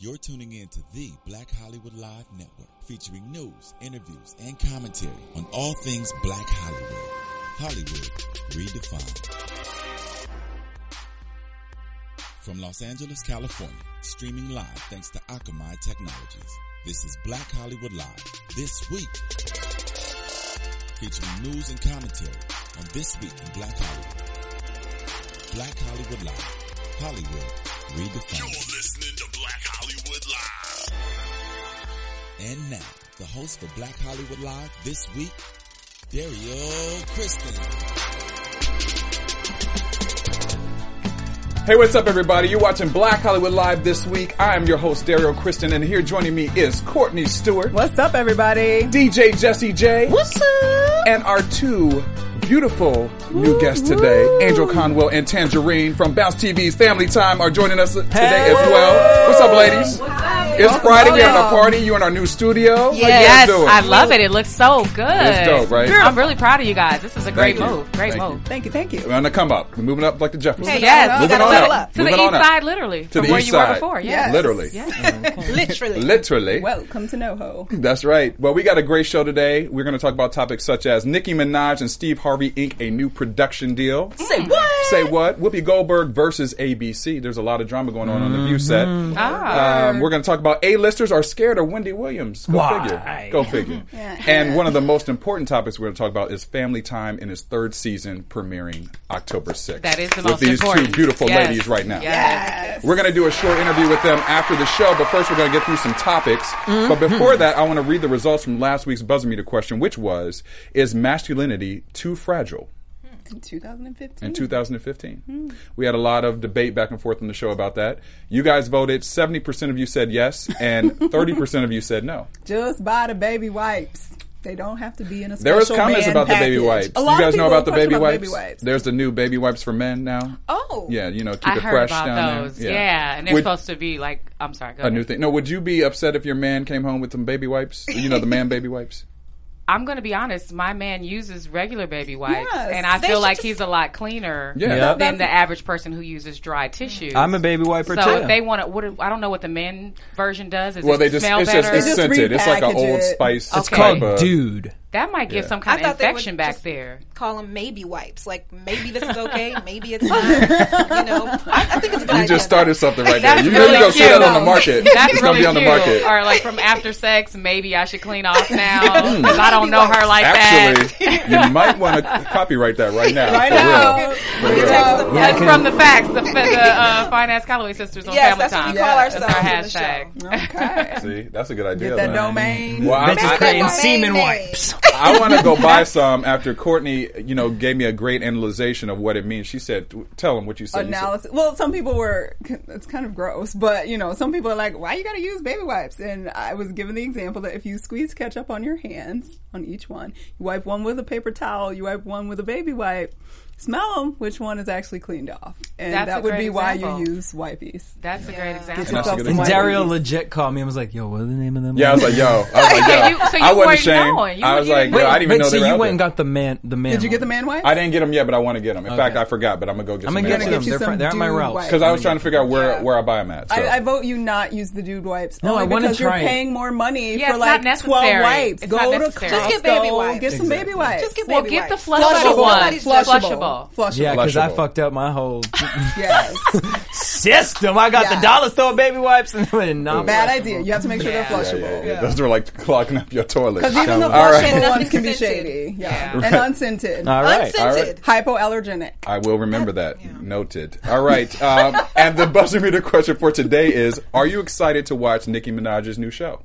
You're tuning in to the Black Hollywood Live Network, featuring news, interviews, and commentary on all things Black Hollywood. Hollywood redefined. From Los Angeles, California, streaming live thanks to Akamai Technologies. This is Black Hollywood Live. This week, featuring news and commentary on This Week in Black Hollywood. Black Hollywood Live. Hollywood redefined. You're listening And now, the host for Black Hollywood Live this week, Dario Kristen. Hey, what's up, everybody? You're watching Black Hollywood Live this week. I am your host, Dario Kristen, and here joining me is Courtney Stewart, What's up, everybody? DJ Jesse J, What's up? and our two beautiful new guests today, Angell Conwell and Tangerine from Bounce TV's Family Time, are joining us today as well. What's up, ladies? It's Friday. We're having a party. You're in our new studio. How Yes. I love it. It looks so good. It's dope, right? I'm really proud of you guys. This is a great Thank you. move. Great Thank move. Thank you, thank you. We're on the come up. We're moving up like the Jeffersons. Hey, yes, Moving on the- up. To the east on up. side, literally, To from the where east you side. were before. Yes. Yes. Literally. Yes. Literally. Literally. Welcome to NoHo. That's right. Well, we got a great show today. We're going to talk about topics such as Nicki Minaj and Steve Harvey Inc. a new production deal. Say what? Say what? Whoopi Goldberg versus ABC. There's a lot of drama going on on the View set. Ah. Um, we're going to talk about A-listers are scared of Wendy Williams. Go Why? figure. Go figure. And one of the most important topics we're going to talk about is Family Time in its third season premiering October 6th. That is the With most these important. two beautiful Yes. ladies right now. Yes. We're going to do a short interview with them after the show, but first we're going to get through some topics. Mm-hmm. But before that, I want to read the results from last week's buzzer meter question, which was, is masculinity too fragile? In 2015. in 2015. Hmm. We had a lot of debate back and forth on the show about that. You guys voted, 70% of you said yes, and 30% of you said no. Just buy the baby wipes. They don't have to be in a special There was comments man about the baby wipes. A You guys of know about the baby about wipes? baby wipes. There's the new baby wipes for men now. Oh. Yeah, you know, keep I it heard fresh about down those. there. Yeah. and they're Would- supposed to be like. I'm sorry. Go a new thing. No, would you be upset if your man came home with some baby wipes? You know, the man baby wipes? I'm going to be honest. My man uses regular baby wipes, Yes. and I feel like just- he's a lot cleaner Yeah. Yep. than the average person who uses dry tissue. I'm a baby wiper so too. if they want to, what, I don't know what the men version does. Is Well, it they just, smell it's better? just, it's Just scented. It's like an old spice. It's it's called of- dude. That might give Yeah. some kind I of thought they would infection back just- there. Call them maybe wipes. Like maybe this is okay, maybe it's not. you know, I, I think it's a good You idea. just started something right there. You really really go see cute. that on the market. That's it's really gonna be on the market. Or like from after sex, maybe I should clean off now because I don't know her like that. Actually, you might want to copyright that right now. Right for now. real. For We real. text them. That's from the facts, the, the uh, finance Calloway sisters on Yes, Family that's what Time. we call Yes. ourselves. That's our in the hashtag. Okay. See, that's a good idea. Get that domain. Well, I, Bitches I, creating semen wipes. I want to go buy some after Courtney, you know, gave me a great analyzation of what it means. She said, "Tell them what you said." You said- analysis. Well, some people were. It's kind of gross, but you know, some people are like, "Why you got to use baby wipes?" And I was given the example that if you squeeze ketchup on your hands on each one, you wipe one with a paper towel, you wipe one with a baby wipe. Smell them. Which one is actually cleaned off? And That's that would great be why you use wipies. That's a great example. That's a yourself And. Dario legit called me and was like, "Yo, what are the name of them?" Yeah, I was like, "Yo," I was like, "Yo," So you- so you I wasn't ashamed. You I was like, "Yo. I didn't even Wait, know so they were you out went and got the man, the man. Did you get the man wipe? I didn't get them yet, but I want to get them. In fact, I forgot, but I'm gonna go get some. I'm some. gonna get them. you them. get you They're, some they're on my route. wipes. Because I was trying to figure out where where I buy them at. I, I vote you not use the dude wipes. No, I wanna because you're paying more money Yeah, for not like twelve necessary. wipes. Go to. Costco, Just get baby wipes. Get some baby wipes. Just get baby wipes. Well, baby get the flushable Flushable. Flushable. Flushable. Flushable. Yeah, because I Flushable. fucked up my whole Yes. system. I got Yes. the dollar store baby wipes and then not Bad flushable. idea. You have to make sure Yeah. they're Yeah, flushable. yeah, yeah. Those are like clogging up your toilet. Because even the All right. flushable And ones can be unscented. shady. Yeah. Yeah. And unscented. All right. Unscented. Hypoallergenic. I will remember that. Noted. All right. Um, and the buzzer meter question for today is: Are you excited to watch Nicki Minaj's new show?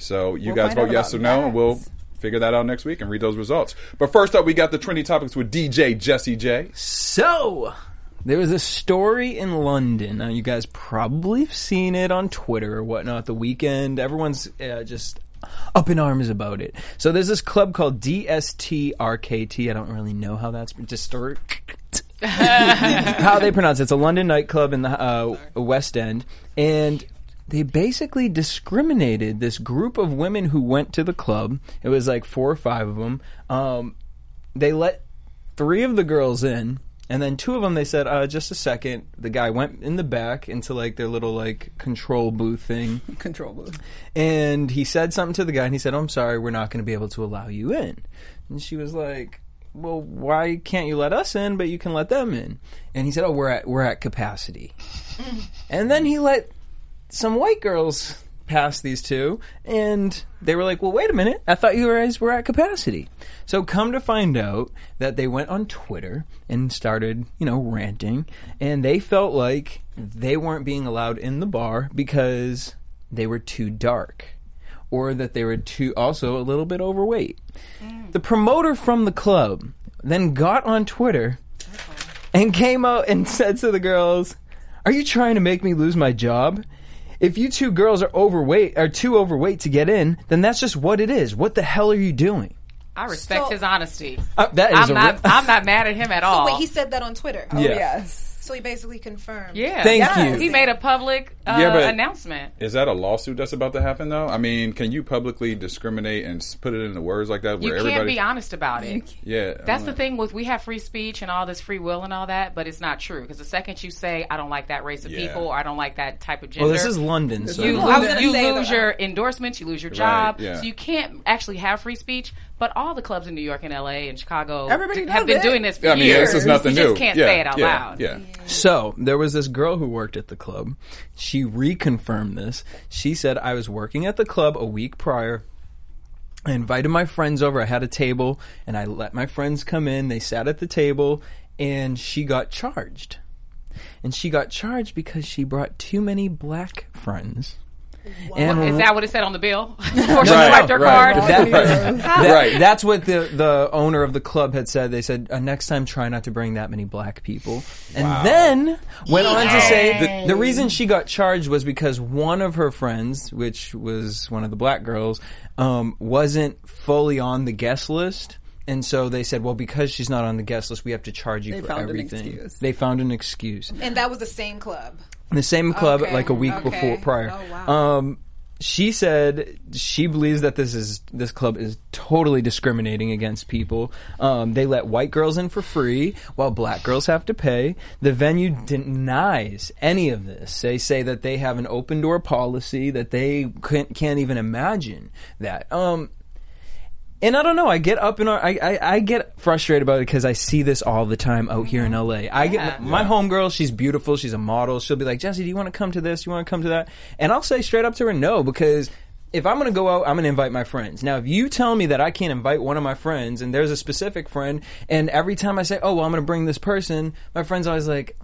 So you We'll guys find vote out yes or about no, and we'll figure that out next week and read those results. But first up, we got the trendy topics with DJ Jesse J. So, there was a story in London. Now, you guys probably have seen it on Twitter or whatnot. The weekend, everyone's uh, just up in arms about it. So, there's this club called DSTRKT. I don't really know how that's distor- how they pronounce it. It's a London nightclub in the uh, West End, and they basically discriminated this group of women who went to the club. It was like four or five of them. Um, they let three of the girls in And then two of them, they said, uh, just a second. The guy went in the back into like their little like control booth thing. Control booth. And he said something to the guy, and he said, oh, "I'm sorry, we're not going to be able to allow you in." And she was like, "Well, why can't you let us in, but you can let them in?" And he said, "Oh, we're at we're at capacity." and then he let some white girls past these two, and they were like, "Well, wait a minute! I thought you guys were at capacity." So come to find out that they went on Twitter and started, you know, ranting, and they felt like they weren't being allowed in the bar because they were too dark, or that they were too also a little bit overweight. Mm. The promoter from the club then got on Twitter and came out and said to the girls, "Are you trying to make me lose my job?" If you two girls are overweight, are too overweight to get in, then that's just what it is. What the hell are you doing? I respect So- his honesty. Uh, that is I'm a not. re- I'm not mad at him at all. Wait, he said that on Twitter. Oh, Yeah. yes. So he basically confirmed. yeah. Thank Yes. you. He made a public uh, Yeah, but- announcement. Is that a lawsuit that's about to happen though? I mean, can you publicly discriminate and put it into words like that You where can't everybody? be honest about it. yeah, That's I'm the like- thing with we have free speech and all this free will and all that, but it's not true because the second you say I don't like that race of Yeah. people or I don't like that type of gender, well, this is London, so you, is lose, I was gonna you lose your endorsements, you lose your job, yeah. so you can't actually have free speech. But all the clubs in New York and LA and Chicago Everybody d- have been it. doing this for Yeah, I mean, years. this is nothing you new. just can't yeah, say it out yeah, loud. Yeah. So there was this girl who worked at the club. She reconfirmed this. She said, I was working at the club a week prior. I invited my friends over. I had a table and I let my friends come in. They sat at the table and she got charged. And she got charged because she brought too many black friends. And Is that what it said on the bill? or Right, swiped her right. card? that, that- Right. That's what the the owner of the club had said. They said uh, next time try not to bring that many black people. And then went on to say that the reason she got charged was because one of her friends, which was one of the black girls, um, wasn't fully on the guest list. And so they said, well, because she's not on the guest list, we have to charge you They for found an everything. excuse. They found an excuse. And that was the same club. The same club Okay, like a week okay. before prior. Oh, wow. Um, she said she believes that this is this club is totally discriminating against people. Um, they let white girls in for free while black girls have to pay. The venue denies any of this. They say that they have an open door policy that they can't, can't even imagine that. Um, and I don't know. I get up and I, I, I get frustrated about it because I see this all the time out here in LA. I get my homegirl. She's beautiful. She's a model. She'll be like, Jesse, do you want to come to this? You want to come to that? And I'll say straight up to her, no, because if I'm going to go out, I'm going to invite my friends. Now, if you tell me that I can't invite one of my friends, and there's a specific friend, and every time I say, oh, well, I'm going to bring this person, my friend's always like.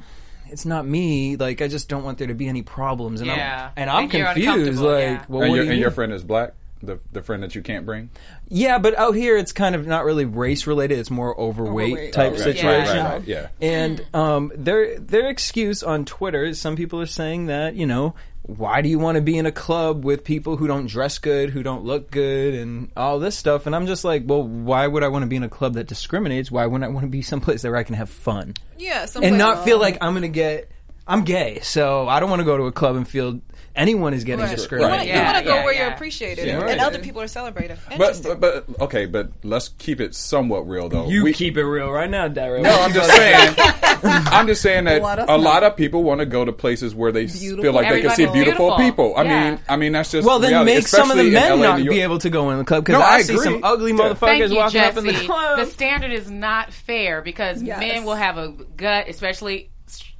It's not me. Like I just don't want there to be any problems, and Yeah. I'm and I'm And you're confused. uncomfortable, Like, yeah. well, and, what your, you and your mean? friend is black. The the friend that you can't bring. Yeah, but out here it's kind of not really race related. It's more overweight, Overweight. type Oh, right, situation. Right, right, yeah. And um, their their excuse on Twitter is some people are saying that you know why do you want to be in a club with people who don't dress good, who don't look good, and all this stuff? And I'm just like, well, why would I want to be in a club that discriminates? Why wouldn't I want to be someplace where I can have fun Yeah, and not feel like I'm gonna get I'm gay, so I don't want to go to a club and feel anyone is getting Right. You want to Yeah, go yeah, where you're appreciated Yeah, and right. other people are celebrated. But, but but okay, but let's keep it somewhat real though. You We- keep it real right now, Daryl. No, I'm just saying. I'm just saying that Let us a lot of people want to go to places where they Beautiful. feel like they can see beautiful, beautiful. people. I Yeah. mean, I mean that's just Well, then reality, make some of the men LA, not be able to go in the club because No, I, I see some ugly motherfuckers Thank you, walking up in the club. The standard is not fair because men will have a gut, especially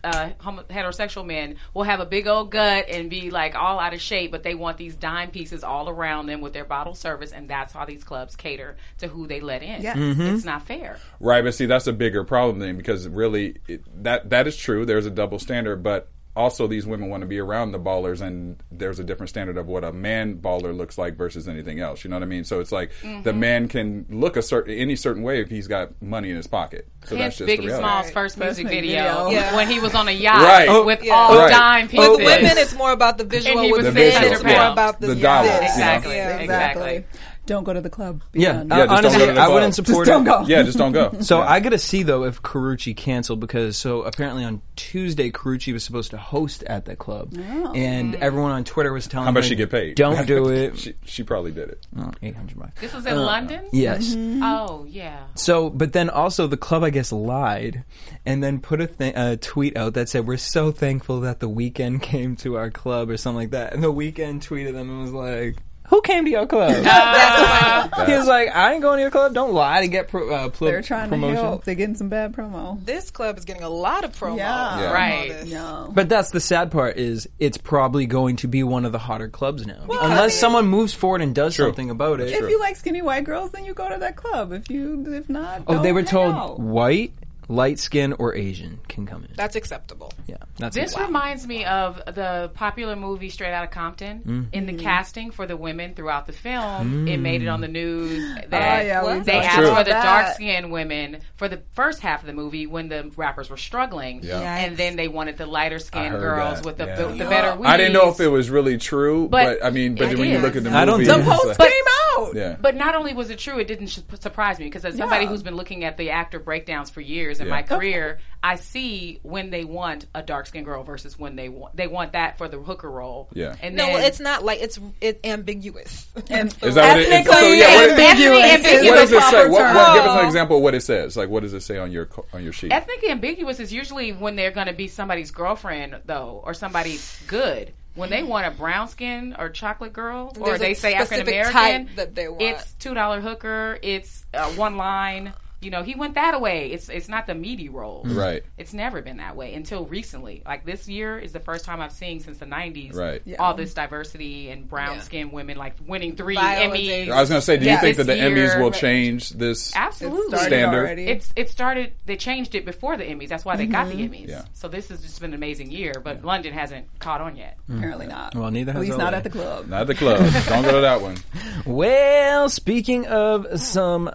uh, heterosexual men will have a big old gut and be like all out of shape, but they want these dime pieces all around them with their bottle service, and that's how these clubs cater to who they let in. Yes. Mm-hmm. It's not fair. Right, but see, that's a bigger problem then because really it, that that is true. There's a double standard, but also these women want to be around the ballers, and there's a different standard of what a man baller looks like versus anything else. You know what I mean? So it's like Mm-hmm. the man can look a certain any certain way if he's got money in his pocket. So Hence that's just the Biggie reality. Smalls' Right. first First music music video, video. Yeah. when he was on a yacht Right. Oh, with Yeah. all Right. dime pieces. With women, it's more about the visual. And he was The men, it's more about the, The dollars, this. Exactly, Yeah. exactly. Exactly. Don't go to the club. Yeah, beyond- uh, Yeah, just don't honestly, go I club. wouldn't Just support don't it. go. Yeah, just don't go. So Yeah. I got to see though if Karrueche canceled because so apparently on Tuesday Karrueche was supposed to host at the club, and everyone on Twitter was telling How much she get paid? Don't do it. she, she probably did it. Eight hundred bucks. This was in London. Yes. Oh yeah. So, but then also the club, I guess, lied and then put a, th- a tweet out that said, "We're so thankful that the Weeknd came to our club" or something like that. And the Weeknd tweeted them and was like. Who came to your club? he was like, "I ain't going to your club. Don't lie to get pro- uh, pl- They're trying promotion." to help. They're getting some bad promo. This club is getting a lot of promo. Yeah. Yeah. Right. all this. No. But that's the sad part is it's probably going to be one of the hotter clubs now, unless someone moves forward and does True. something about it. If you like skinny white girls, then you go to that club. If you, if not, Oh, they don't were told out. white, light skin, or Asian can come in. That's acceptable. yeah, that's This it. reminds me of the popular movie Straight Outta Compton. Mm-hmm. In the casting for the women throughout the film, it made it on the news that Oh, yeah, they talked asked about for the dark skinned women for the first half of the movie when the rappers were struggling, Yeah. and then they wanted the lighter skinned girls that, with the, yeah. the, the better. I didn't know if it was really true, but, But I mean, but it when you look at the movie, I don't think- The post like- came out. Yeah, But not only was it true, it didn't sh- surprise me because as somebody Yeah. who's been looking at the actor breakdowns for years in Yeah. my career, I see when they want a dark skinned girl versus when they want they want that for the hooker role. Yeah. and No, then, it's not like it's it ambiguous. And Is that what it is? ethnically So, yeah, what is- ambiguous. Ethnically is what does it say? What, what, give us an example of what it says. Like, what does it say on your on your sheet? ethnically ambiguous is usually when they're going to be somebody's girlfriend though, or somebody good. When they want a brown skin or chocolate girl, or There's they say African American, that they want. it's two dollar hooker. It's uh, one line. You know, he went that away. It's it's not the meaty roles. Mm-hmm. Right. It's never been that way until recently. Like this year is the first time I've seen since the '90s. Right. Yeah. All this diversity and brown Yeah. skinned women like winning three Viola Emmys. Davis. I was going to say, do you Yeah. think that the This Emmys will change this? Absolutely. Started Standard. already. It's it started. They changed it before the Emmys. That's why they got the mm-hmm. Emmys. Yeah. So this has just been an amazing year. But London hasn't caught on yet. Mm-hmm. apparently not. Well, neither At has least not at the club. Not at the club. Don't go to that one. Well, speaking of some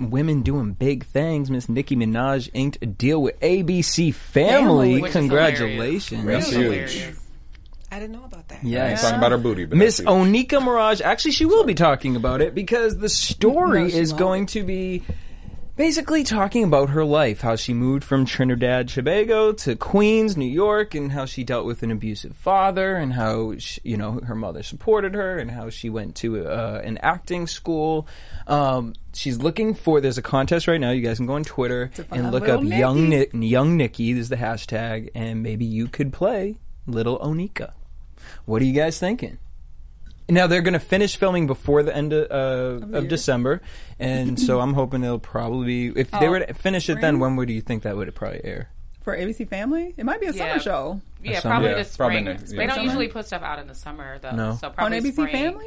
women doing big things, Miss Nicki Minaj inked a deal with ABC Family. Family. Congratulations. That's huge. hilarious. I didn't know about that. Yeah, I ain't Yes. talking about her booty, but Miss. Onika Maraj, actually, she will be talking about it because the story No, is won't. going to be basically talking about her life, how she moved from Trinidad, Tobago to Queens, New York, and how she dealt with an abusive father, and how she, you know her mother supported her, and how she went to uh, an acting school. Um, she's looking for. There's a contest right now. You guys can go on Twitter and look up young Nikki. Nick, young Nikki. Is the hashtag, and maybe you could play little Onika. What are you guys thinking? Now they're going to finish filming before the end of, uh, of December, and so I'm hoping it'll probably if they Oh, were to finish it. Then spring? when would you think that would probably air? For ABC Family, it might be a Yeah. summer show. Yeah, summer? probably Yeah, the probably spring. next- They don't Summer? usually put stuff out in the summer though. No. So On probably ABC spring. Family?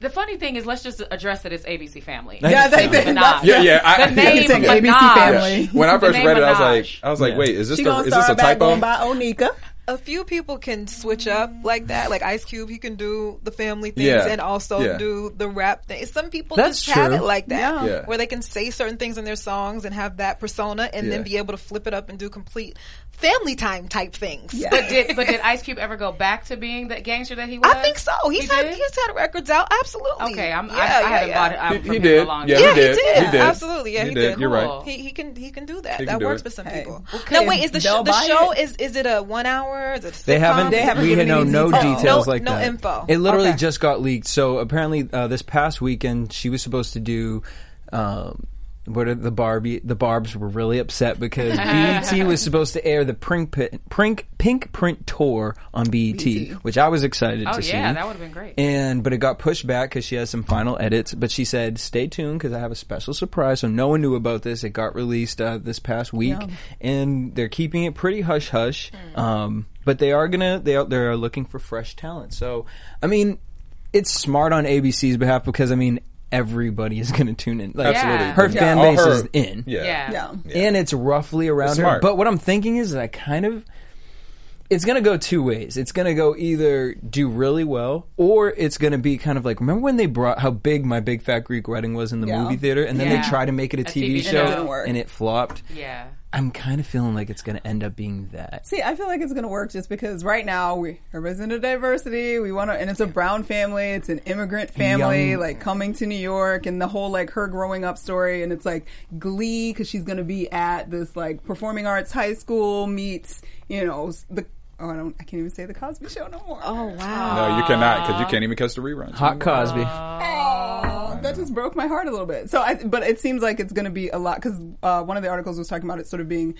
The funny thing is, let's just address that it's ABC Family. Yeah, they, Nicki they, Minaj. that's Yeah, yeah. I, The name take Minaj. ABC Family. When I The first name read it, I was like, I was like, Yeah. wait, is this She the, gonna is this a start back typo? going by Onika. A few people can switch up like that. Like Ice Cube, he can do the family things Yeah. and also Yeah. do the rap thing. Some people That's just have it like that, Yeah. Yeah. where they can say certain things in their songs and have that persona, and Yeah. then be able to flip it up and do complete family time type things. Yeah. But did but did Ice Cube ever go back to being the gangster that he was? I think so. He's He had did? he's had records out. Absolutely. Okay, I'm, Yeah, I, I yeah, haven't yeah. bought it out He- he did. long Yeah, time. Yeah, he he did. did. He did. Absolutely. Yeah, He he, did. did. You're right. He, he can he can do that. He can that do works it. for some Hey. people. Okay, Now wait, is the they'll sh- the show it. is is it a one hour? Is it They haven't. They haven't we given know no details. details No- like no info. It literally just got leaked. So apparently, uh, this past weekend, she was supposed to do. Um, what are the Barbie? The Barbs were really upset because BET was supposed to air the Pink Pink, Pink Print tour on BET, which I was excited Oh to see. yeah, that would have been great. And but it got pushed back because she has some final edits. But she said, "Stay tuned because I have a special surprise." So no one knew about this. It got released uh, this past week, Yum. and they're keeping it pretty hush hush. Um, but they are gonna they are, they are looking for fresh talent. So I mean, it's smart on ABC's behalf because I mean everybody is gonna tune in. Like, Absolutely. her Yeah. fan All base her- is in. Yeah. yeah. Yeah. And it's roughly around It's her. smart. But what I'm thinking is that I kind of it's going to go two ways. It's going to go either do really well or it's going to be kind of like remember when they brought how big my big fat Greek wedding was in the Yeah. movie theater and then Yeah. they tried to make it a, A TV, TV show show. Didn't and it flopped. Yeah. I'm kind of feeling like it's going to end up being that. See, I feel like it's going to work just because right now we are resident diversity. We want to, and it's a brown family. It's an immigrant family, Young- like coming to New York, and the whole like her growing up story. And it's like Glee because she's going to be at this like performing arts high school meets, you know, the. Oh, I don't. I can't even say the Cosby Show no more. Oh wow. No, you cannot because you can't even catch the reruns. Hot Cosby. Oh, that just broke my heart a little bit. So, I, but it seems like it's going to be a lot because uh, one of the articles was talking about it sort of being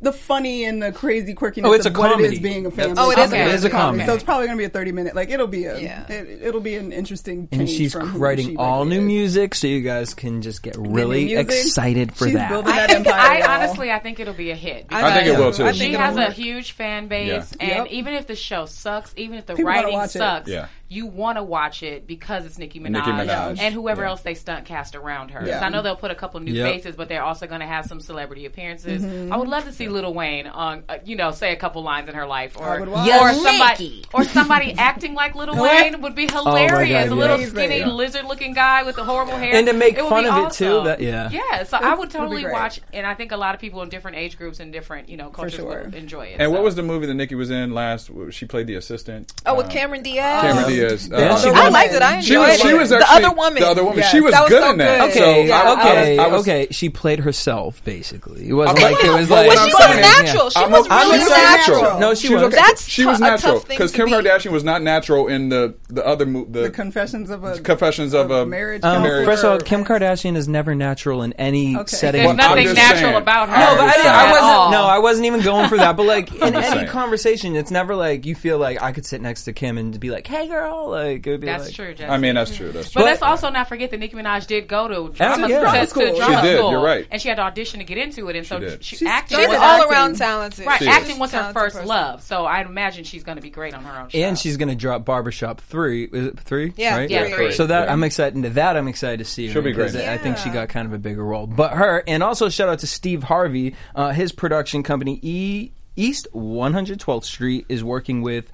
the funny and the crazy quirkiness Oh, it's of a what it comedy. is being a family. Oh, it is a comedy. It is a comedy. So it's probably going to be a thirty minute. Like it'll be a. Yeah. It, it'll be an interesting. And she's from who writing she all new is. music, so you guys can just get really excited for She's that. building that I, empire. I honestly, I think it'll be a hit. I think it will too. She think it'll has a huge fan base, Yeah. and Yep. even if the show sucks, even if the People writing watch it. sucks, Yeah. You want to watch it because it's Nicki Minaj, Nicki Minaj. and whoever Yeah. else they stunt cast around her. Yeah. I know they'll put a couple new Yep. faces, but they're also going to have some celebrity appearances. Mm-hmm. I would love to see Little Wayne on, uh, you know, say a couple lines in her life, or or somebody or somebody acting like Little Wayne would be hilarious. God, a little yeah. skinny Yeah. lizard-looking guy with the horrible hair, And to make It would fun be of it, too, awesome. that- yeah. yeah. So I would totally watch, and I think a lot of people in different age groups and different, you know, cultures sure. will enjoy it. And what was the movie that Nicki was in last? She played the assistant. Oh, with Uh, Cameron Diaz. Cameron Diaz. Yeah, Uh, she I liked it. I enjoyed She was. She it. was the other woman. The other woman. Yes, she was that was good so in that. good. So Okay, I- I was- okay, I was- okay. She played herself basically. It wasn't Okay. like it was like what But she was saying is- natural. She was I'm really natural. natural. No, she was. was. okay. That's she was tou- natural because Kim. Kardashian was not natural in the the other mo- the, The Confessions of a Confessions of a marriage. First of all, Kim Kardashian is never natural in any setting. There's Well, nothing natural about her. No, No, but I, At didn't, I wasn't. No, I wasn't even going for that. But like in any conversation, it's never like you feel like I could sit next to Kim and be like, "Hey, girl," like it would be That's like, true, Jesse. I mean, that's true. That's But true. let's also not forget that Nicki Minaj did go to drama, yeah. to- Drama to school. She did, school, you're right. and she had to audition to get into it, and so did. she, She's- acting She's was all around talented. right. She Acting is. was her Talented first person. love, so I imagine she's going to be great on her own. Show. And she's gonna drop Barbershop three. Is it three? Yeah, right? Yeah, three. So that Yeah. I'm excited to that. I'm excited to see her. She'll be great. because I think she got kind of a bigger role. But her, and also shout out to Steve Harvey. Uh, his production company, E East 112th Street, is working with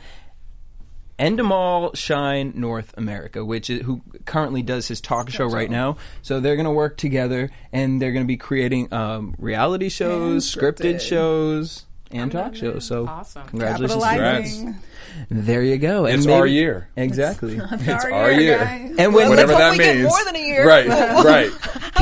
Endemol Shine North America, which is who currently does his talk show right now. So they're going to work together, and they're going to be creating um, reality shows, scripted scripted. shows, and talk shows. So Awesome. congratulations! to them. There you go. And It's maybe- our year. Exactly. It's our year. guys. And when Whatever Let's that hope we get means. more than a year. Right. Right.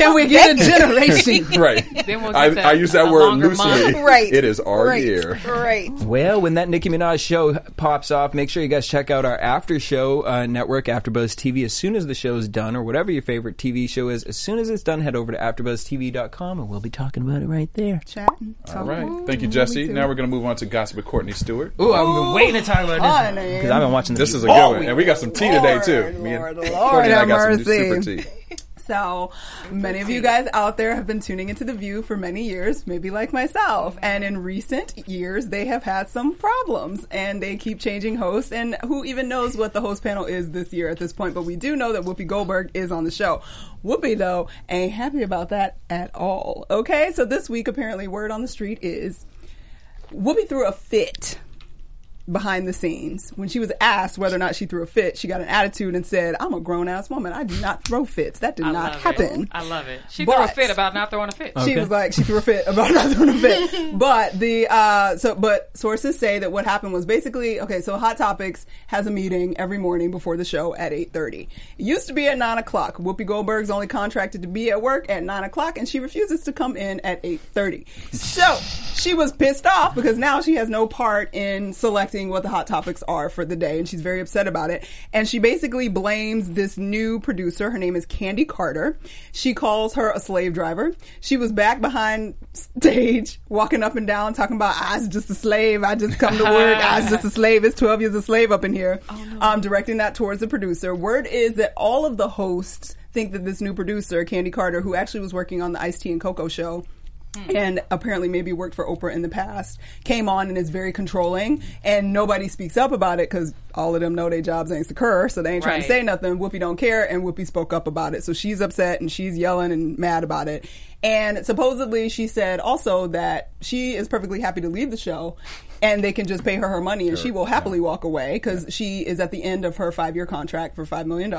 Can we get a generation? right. Then we'll I, get to I use that a word longer loosely. Right. It is our right. year. Right. Well, when that Nicki Minaj show pops off, make sure you guys check out our after show uh, network, AfterBuzz TV. As soon as the show is done, or whatever your favorite TV show is, as soon as it's done, head over to AfterBuzzTV.com, and we'll be talking about it right there. Chatting. All right. Thank you, Jesse. Now we're going to move on to gossip with Courtney Stewart. Ooh, I've been waiting to talk about this because I've been watching This this. is a good one. And we got some tea today, too. Lord, Me and Lord, Courtney Lord and I have got some mercy. super tea. So many of you guys out there have been tuning into The View for many years, maybe like myself. And in recent years, they have had some problems and they keep changing hosts. And who even knows what the host panel is this year at this point? But we do know that Whoopi Goldberg is on the show. Whoopi, though, ain't happy about that at all. Okay, so this week, apparently, word on the street is Whoopi threw a fit behind the scenes. When she was asked whether or not she threw a fit, she got an attitude and said, I'm a grown ass woman. I do not throw fits. That did I not happen. It. I love it. She But- threw a fit about not throwing a fit. She was like, she threw a fit about not throwing a fit. But the, uh, so, but sources say that what happened was basically, okay, so Hot Topics has a meeting every morning before the show at 8.30. It used to be at 9 o'clock. Whoopi Goldberg's only contracted to be at work at 9 o'clock and she refuses to come in at 8.30. So, she was pissed off because now she has no part in selecting what the Hot Topics are for the day and she's very upset about it. And she basically blames this new producer. Her name is Candi Carter. She calls her a slave driver. She was back behind stage walking up and down talking about I was just a slave. I just come to work. I was just a slave. It's 12 years a slave up in here. Um, directing that towards the producer. Word is that all of the hosts think that this new producer, Candi Carter, who actually was working on the Ice-T and Coco show, Hmm. and apparently maybe worked for Oprah in the past, came on and is very controlling, and nobody speaks up about it because all of them know their jobs ain't secure, so they ain't trying to say nothing. Whoopi don't care, and Whoopi spoke up about it, so she's upset and she's yelling and mad about it. And supposedly she said also that she is perfectly happy to leave the show and they can just pay her her money and she will happily walk away because she is at the end of her five year contract for $5 million.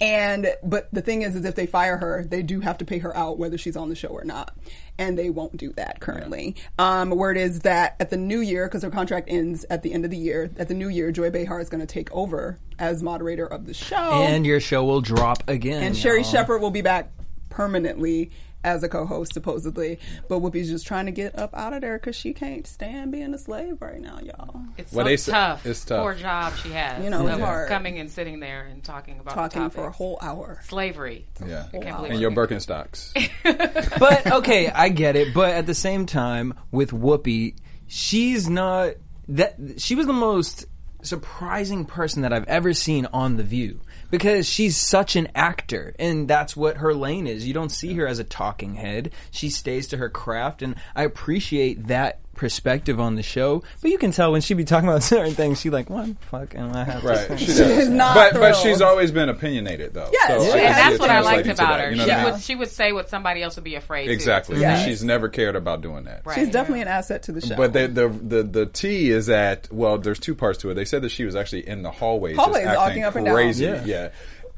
And, but the thing is, is if they fire her, they do have to pay her out whether she's on the show or not. And they won't do that currently. Um, word is that at the new year, because her contract ends at the end of the year, at the new year, Joy Behar is going to take over as moderator of the show. And your show will drop again. And Sherri. Shepherd will be back permanently as a co-host, supposedly. But Whoopi's just trying to get up out of there because she can't stand being a slave right now, y'all. It's Well, so they tough. it's tough. Poor job she has. You know, it's of hard. coming and sitting there and talking about the Talking for a whole hour. slavery. Yeah. I can't believe And your Birkenstocks. but okay, I get it. But at the same time, with Whoopi, she's not that. She was the most surprising person that I've ever seen on The View because she's such an actor, and that's what her lane is. You don't see her as a talking head. She stays to her craft, and I appreciate that perspective on the show. But you can tell when she'd be talking about certain things, she like, what the fuck am I have Right. to She say? does. not but but she's always been opinionated though. Yes, So she I has. can and that's what I liked about her. You know she what I mean? would she would say what somebody else would be afraid to. Exactly. to Yes. She's never cared about doing that. Right. She's definitely an asset to the show. But the, the the the T is that well, there's two parts to it. They said that she was actually in the hallways, Hallways, just walking acting up and down. crazy. Yeah. yeah.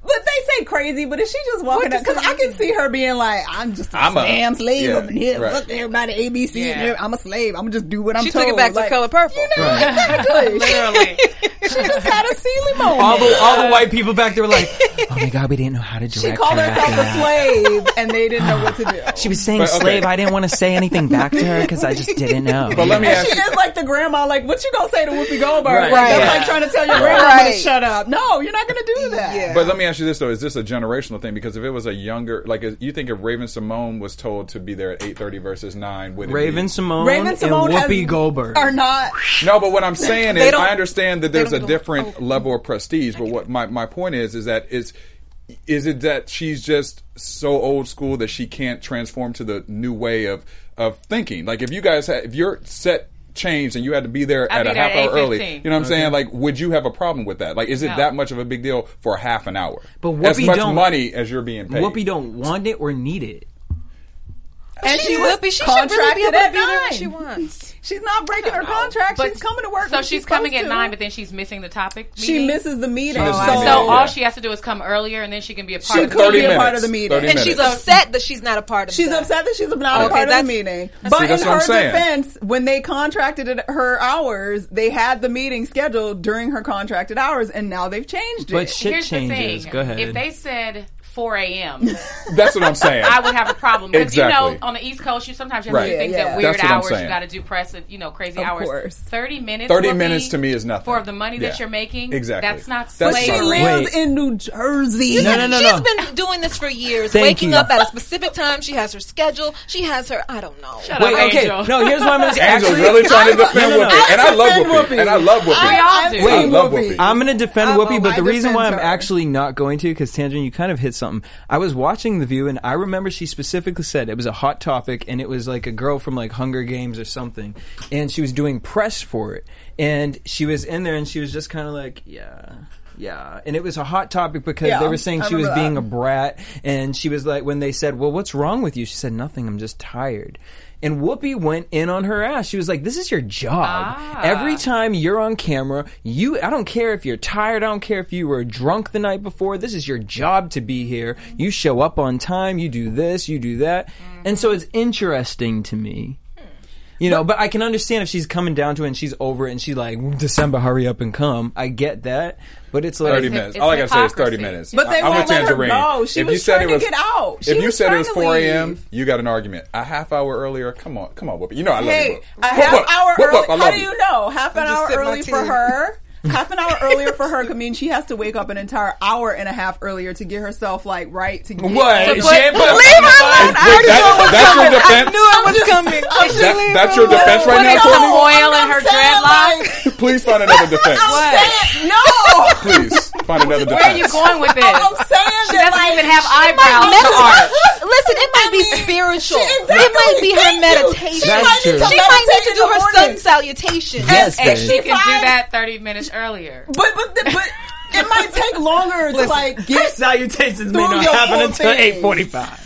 But they say crazy, but is she just walking up? Because I can see her being like, I'm just a I'm a- damn slave yeah, up in here. right. Look, everybody, ABC, Yeah. and every- I'm a slave. I'm going to just do what I'm She told. took it back to color purple. You know, exactly. Literally. she just had a Celie moment. All the all the uh, white people back there were like, "Oh my god, we didn't know how to direct she called her herself a that." slave, and they didn't know what to do. She was saying But, okay. slave. I didn't want to say anything back to her because I just didn't know. But let me And ask she you. is like the grandma, like, what you gonna say to Whoopi Goldberg? Right. Like, that's Right. like trying to tell your grandma to shut up. No, you're not gonna do that. But let me ask you this though: Is this a generational thing? Because if it was a younger, like, you think if Raven-Symoné was told to be there at eight thirty versus nine, would it Raven be? Simone, Raven-Symoné and Whoopi has- Goldberg. Are not. No, but what I'm saying is, I understand that there's a different oh. level of prestige. But what my my point is is that is is it that she's just so old school that she can't transform to the new way of of thinking? Like if you guys, had, if your set changed and you had to be there I'd at be a there half at hour early, you know what I'm saying? Like, would you have a problem with that? Like, is it No. that much of a big deal for a half an hour? But as much don't- money as you're being paid. Whoopi don't want it or need it. And She she will was be. She should really be able to be there when she wants. She's not breaking her contract. she's coming to work. So when she's coming at to. nine, but then she's missing the topic. she misses the meeting. misses so So meeting, all yeah. she has to do is come earlier, and then she can be a part she of the meeting. She could 30 be a part of the meeting. 30 And she's upset that she's not a part of She's the- upset that she's not a part of the that's- meeting. See, But in that's what I'm her defense, when they contracted her hours, they had the meeting scheduled during her contracted hours, and now they've changed it. But it. shit Here's changes. the thing: Go ahead. if they said 4 a.m., That's what I'm saying. I would have a problem because Exactly. you know on the East Coast, you sometimes you have Right. to do things Yeah, yeah. at weird That's what I'm hours. saying. You got to do press at you know crazy Of hours. course. Thirty minutes. 30 minutes to me is nothing. for the money that you're making. Exactly. That's not That's but she slavery. Wait. lives in New Jersey. No, no, no, She's no. been doing this for years, Thank waking you. up at a specific time. She has her schedule. She has her. I don't know. Shut Wait, up, okay. Angel. No, here's what I'm going to Angel's actually. really trying to defend no, no, no. Whoopi, and I love Whoopi, Whoopi. and I love Whoopi. I- all I'm do. I love Whoopi. Whoopi. I'm going to defend Whoopi, but the reason why I'm actually not going to, because Tangerine, you kind of hit something. I was watching The View, and I remember she specifically said it was a hot topic, and it was like a girl from like Hunger Games or something, and she was doing press for it, and she was in there, and she was just kind of like, yeah. Yeah, and it was a hot topic because Yeah, they were saying I she was remember being that. a brat, and she was like, when they said, "Well, what's wrong with you?" She said, "Nothing. I'm just tired." And Whoopi went in on her ass. She was like, "This is your job. Ah. Every time you're on camera, you I don't care if you're tired, I don't care if you were drunk the night before. This is your job to be here. You show up on time, you do this, you do that." And so it's interesting to me. You know, but I can understand if she's coming down to it and she's over it and she's like, December, hurry up and come. I get that. But it's like, 30 It's minutes. hy- All I gotta say is 30 minutes. But they I- I'm won't with let her go. She if was you said trying it to was, get out. She if you said it was 4 a.m., you got an argument. A half hour earlier, come on, come on, Whoopi. You know I love Hey, you. a Whoop, half whoop, hour whoop, early. whoop, I How do you. you know? Half an hour early for her. Half an hour earlier for her could mean she has to wake up an entire hour and a half earlier to get herself like right to get what? to She ain't put- Leave her alone. I already that- knew it was that's your coming. I defense? knew it was coming. That- that's your defense right Putting now, some Courtney? oil in her saying, dreadlocks. Please find another defense. I'm no. Please find another defense. Where are you going with this? I'm saying She that doesn't like, even have eyebrows to. Listen, it might I be mean, spiritual. she- It might be her meditation. She might need to She might need to do her morning. sun salutation. Yes, And she babe. can do that 30 minutes earlier. But but the, but it might take longer to like get salutations may not happen until eight forty-five.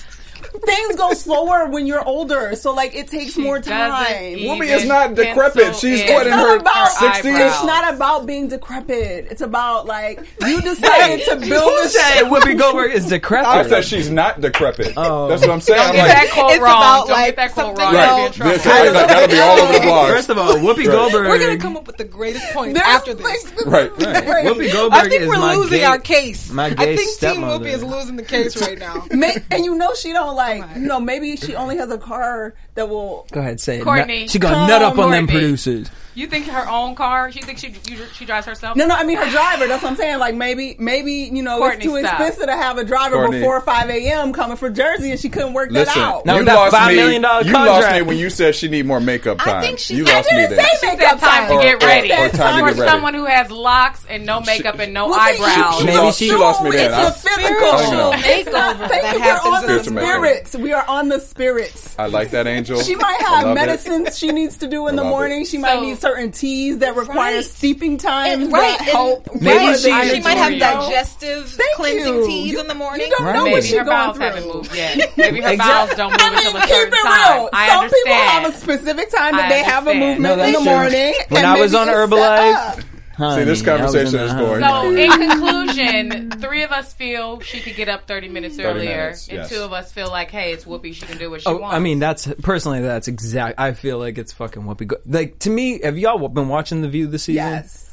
Things go slower when you're older. So like it takes She more time. even Whoopi is not decrepit. pencil She's in what, in her her 60s? eyebrows. It's not about being decrepit. It's about like you decided to build Who a said Whoopi Goldberg is decrepit. I decrepit? said she's not decrepit. Oh. That's what I'm saying. Don't I'm get like, that quote It's wrong. about, Don't like, get that quote wrong. right. You'll be. This, I, that'll be all over the blog. First of all, Whoopi Goldberg. We're gonna come up with the greatest points after this. the- Right. Right. Whoopi Goldberg I think is we're my losing gay- our case. my I gay think Team stepmother. Whoopi is losing the case right now. And you know she don't like you know maybe she only has a car that will Go ahead, say it. Courtney. Nut- she got nut up on them Courtney. producers. You think her own car? She thinks she you, she drives herself? no no I mean her driver that's what I'm saying like maybe maybe you know Courtney, it's too stop. expensive to have a driver Courtney. before 5 a.m. coming from Jersey and she couldn't work that out. No, you that lost 5 me. million dollar you lost contract. me when you said she need more makeup time. I think she's- you I lost me didn't there. say She makeup said time to Or- get or- ready. or time to get ready. someone who has locks and no makeup and no Well, eyebrows. she- Maybe well, she- she lost me there. It's I- a physical. I don't know. It's not- Makeover Thank that you. We're on the spirits. We are on the spirits. I like that, Angel. She might have medicines she needs to do in the morning. She might need certain teas that require Right. steeping times And- right, that and- help. Maybe with she- she might have you digestive Thank cleansing you. teas You- in the morning. You don't Right. know what Maybe she's her going bowels through. haven't moved yet. Maybe her bowels don't move I mean, until a keep certain it time. real. I Some understand. people have a specific time that I they have a movement No, in the true. morning. When and I was on it's set Herbalife, up. See, this honey, I was in conversation the is going. So, in conclusion, three of us feel she could get up 30 minutes 30 earlier, minutes, and yes. two of us feel like, hey, it's Whoopi. She can do what she Oh, wants. I mean, that's personally, that's exact. I feel like it's fucking Whoopi. Go- like to me, have y'all been watching The View this season? Yes.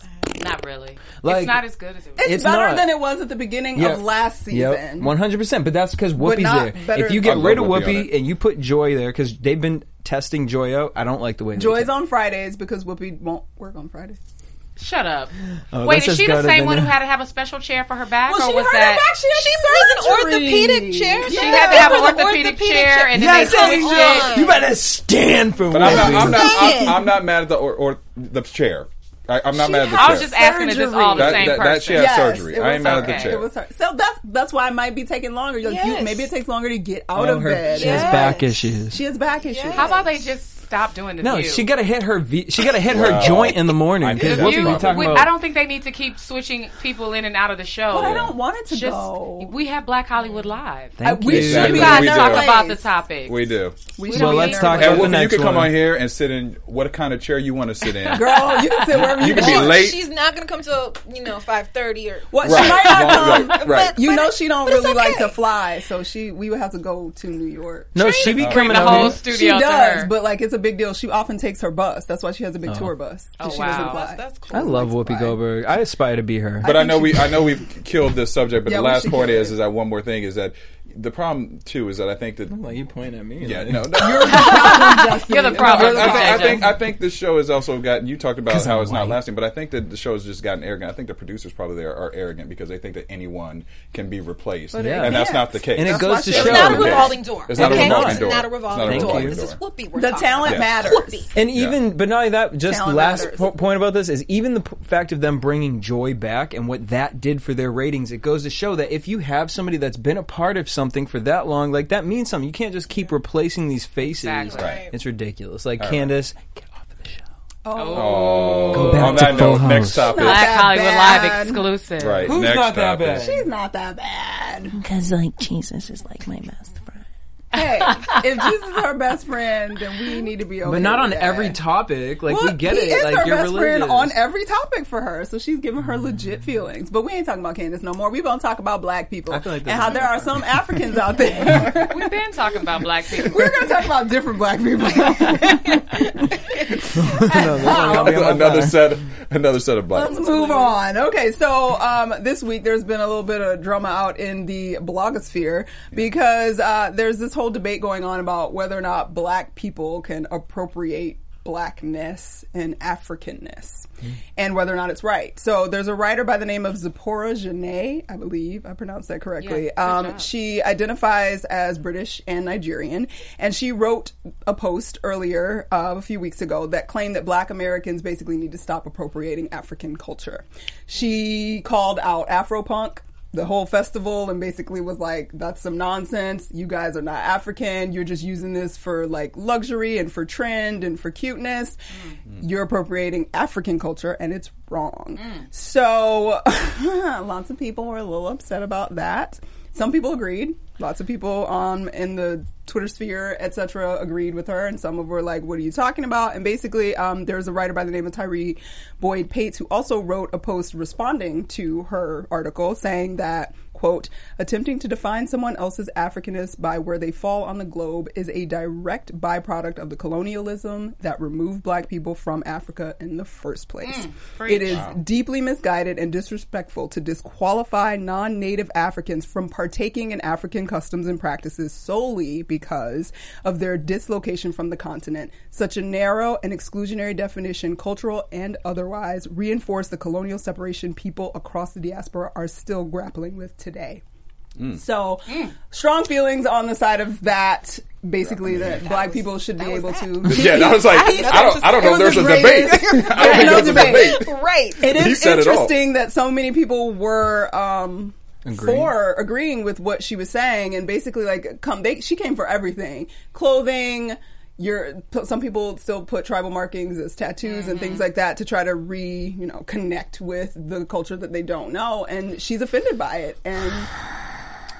not really. Like- it's not as good as it was. It's, It's better not. than it was at the beginning Yeah. of last season. one hundred percent. But that's because Whoopi's there. If you get rid of Whoopi Whoopi and you put Joy there, because they've been testing Joy out, I don't like the way. they Joy's on Fridays because Whoopi won't work on Fridays. Shut up. Oh, Wait, is she the same than one who had to have a special chair for her back, Well, or she was that? her back. She had She needs an orthopedic chair. She had to have an An orthopedic, orthopedic chair, chair. and then Yes, they switched Angel, it. you better stand for But I'm not. I'm not. I'm, I'm not mad at the or, or the chair. I, I'm not She mad at the chair. I was just asking, is this all the That- same that- that she had surgery. it I ain't was mad her. at the chair. It was her. So that's that's why it might be taking longer. Like, you- maybe it takes longer to get out Oh, of her- bed. She has back issues. She has back issues. How about they just stop doing the No, view? she got to hit her. V- she got to hit her Well, joint in the morning. I Because knew Whoopi that. be You, talking we- about. I don't think they need to keep switching people in and out of the show. But I don't want it to Just go. we have Black Hollywood Live. Thank uh, we you. should Exactly. You be guys We talk about the topic. We do. We Well, should be let's in talk there. And about the Whoopi, you next can come one. on here and sit in what kind of chair you want to sit in. Girl, you can sit wherever you, You can be want. late. She's not going to come till you know five thirty or. What Right. she might not Right, come. right. You But know she don't but it's really like okay. to fly, so she we would have to go to New York. No, she be Bring coming the out whole here. studio She to does, but like it's a big deal. She often takes her bus. That's why she has a big oh. tour bus. Oh, she wow. doesn't That's, that's cool. I love Whoopi fly. Goldberg. I aspire to be her. But I think know we, I know we've killed this subject. But Yeah, the last point kill is, that one more thing is that the problem too is that I think that Why you point at me? yeah like- no, no You're the I, problem. I think, I think I think the show has also gotten. You talked about how I'm it's not lasting, but I think that the show has just gotten arrogant. I think the producers probably there are arrogant because they think that anyone can be replaced, it and that's can't. the case. And it goes to show. It's not a revolving door. It's not a okay? revolving It's not a revolving door. This is. Whoopi. We're The talent about. matters. Whoopi. And even, but not only that, just Talent last po- point about this is even the p- fact of them bringing Joy back and what that did for their ratings. It goes to show that if you have somebody that's been a part of something for that long, like that means something. You can't just keep replacing these faces. Exactly. Right. It's ridiculous. Like right. Candace, get off the show. Oh, oh. Go back on to that Full note, House. next topic. Not Black that Hollywood bad. Live exclusive. Right, Who's next not that topic. bad? She's not that bad. Because, like, Jesus is like my best friend. Hey, if Jesus is her best friend, then we need to be okay. But not with on that. every topic. Like Well, we get he it. Is like her you're best religious. friend on every topic for her, so she's giving her legit feelings. But we ain't talking about Candace no more. We gonna talk about black people I feel like and this how is there are some Africans out there. We've been talking about black people. We're gonna talk about different black people. another set, another set of black. Let's move on. Okay, so um, this week there's been a little bit of drama out in the blogosphere because uh, there's this whole debate going on about whether or not black people can appropriate blackness and Africanness and whether or not it's right. So there's a writer by the name of Zipporah Janae, I believe I pronounced that correctly. Yeah, um, she identifies as British and Nigerian, and she wrote a post earlier uh, a few weeks ago that claimed that Black Americans basically need to stop appropriating African culture. She called out Afropunk. The whole festival and basically was like, that's some nonsense. You guys are not African. You're just using this for like luxury and for trend and for cuteness. You're appropriating African culture and it's wrong. So lots of people were a little upset about that. some people agreed. Lots of people um, in the Twitter sphere, etc., agreed with her, and some of were like, "What are you talking about?" And basically, um, there's a writer by the name of Tyree Boyd Pates who also wrote a post responding to her article, saying that quote, attempting to define someone else's Africanness by where they fall on the globe is a direct byproduct of the colonialism that removed black people from Africa in the first place. Mm, it is deeply misguided and disrespectful to disqualify non native Africans from partaking in African customs and practices solely because of their dislocation from the continent. Such a narrow and exclusionary definition, cultural and otherwise, reinforce the colonial separation people across the diaspora are still grappling with today. So, strong feelings on the side of that. Basically, that black people should be able to. Yeah, I was like, I don't, I don't know. It There's a was debate. I don't think no there's a debate. debate. Right. It is He is it interesting that so many people were um, Agreeing. for agreeing with what she was saying, and basically like come. They she came for everything, clothing. Your some people still put tribal markings as tattoos and Mm-hmm. things like that to try to re you know connect with the culture that they don't know, and she's offended by it and.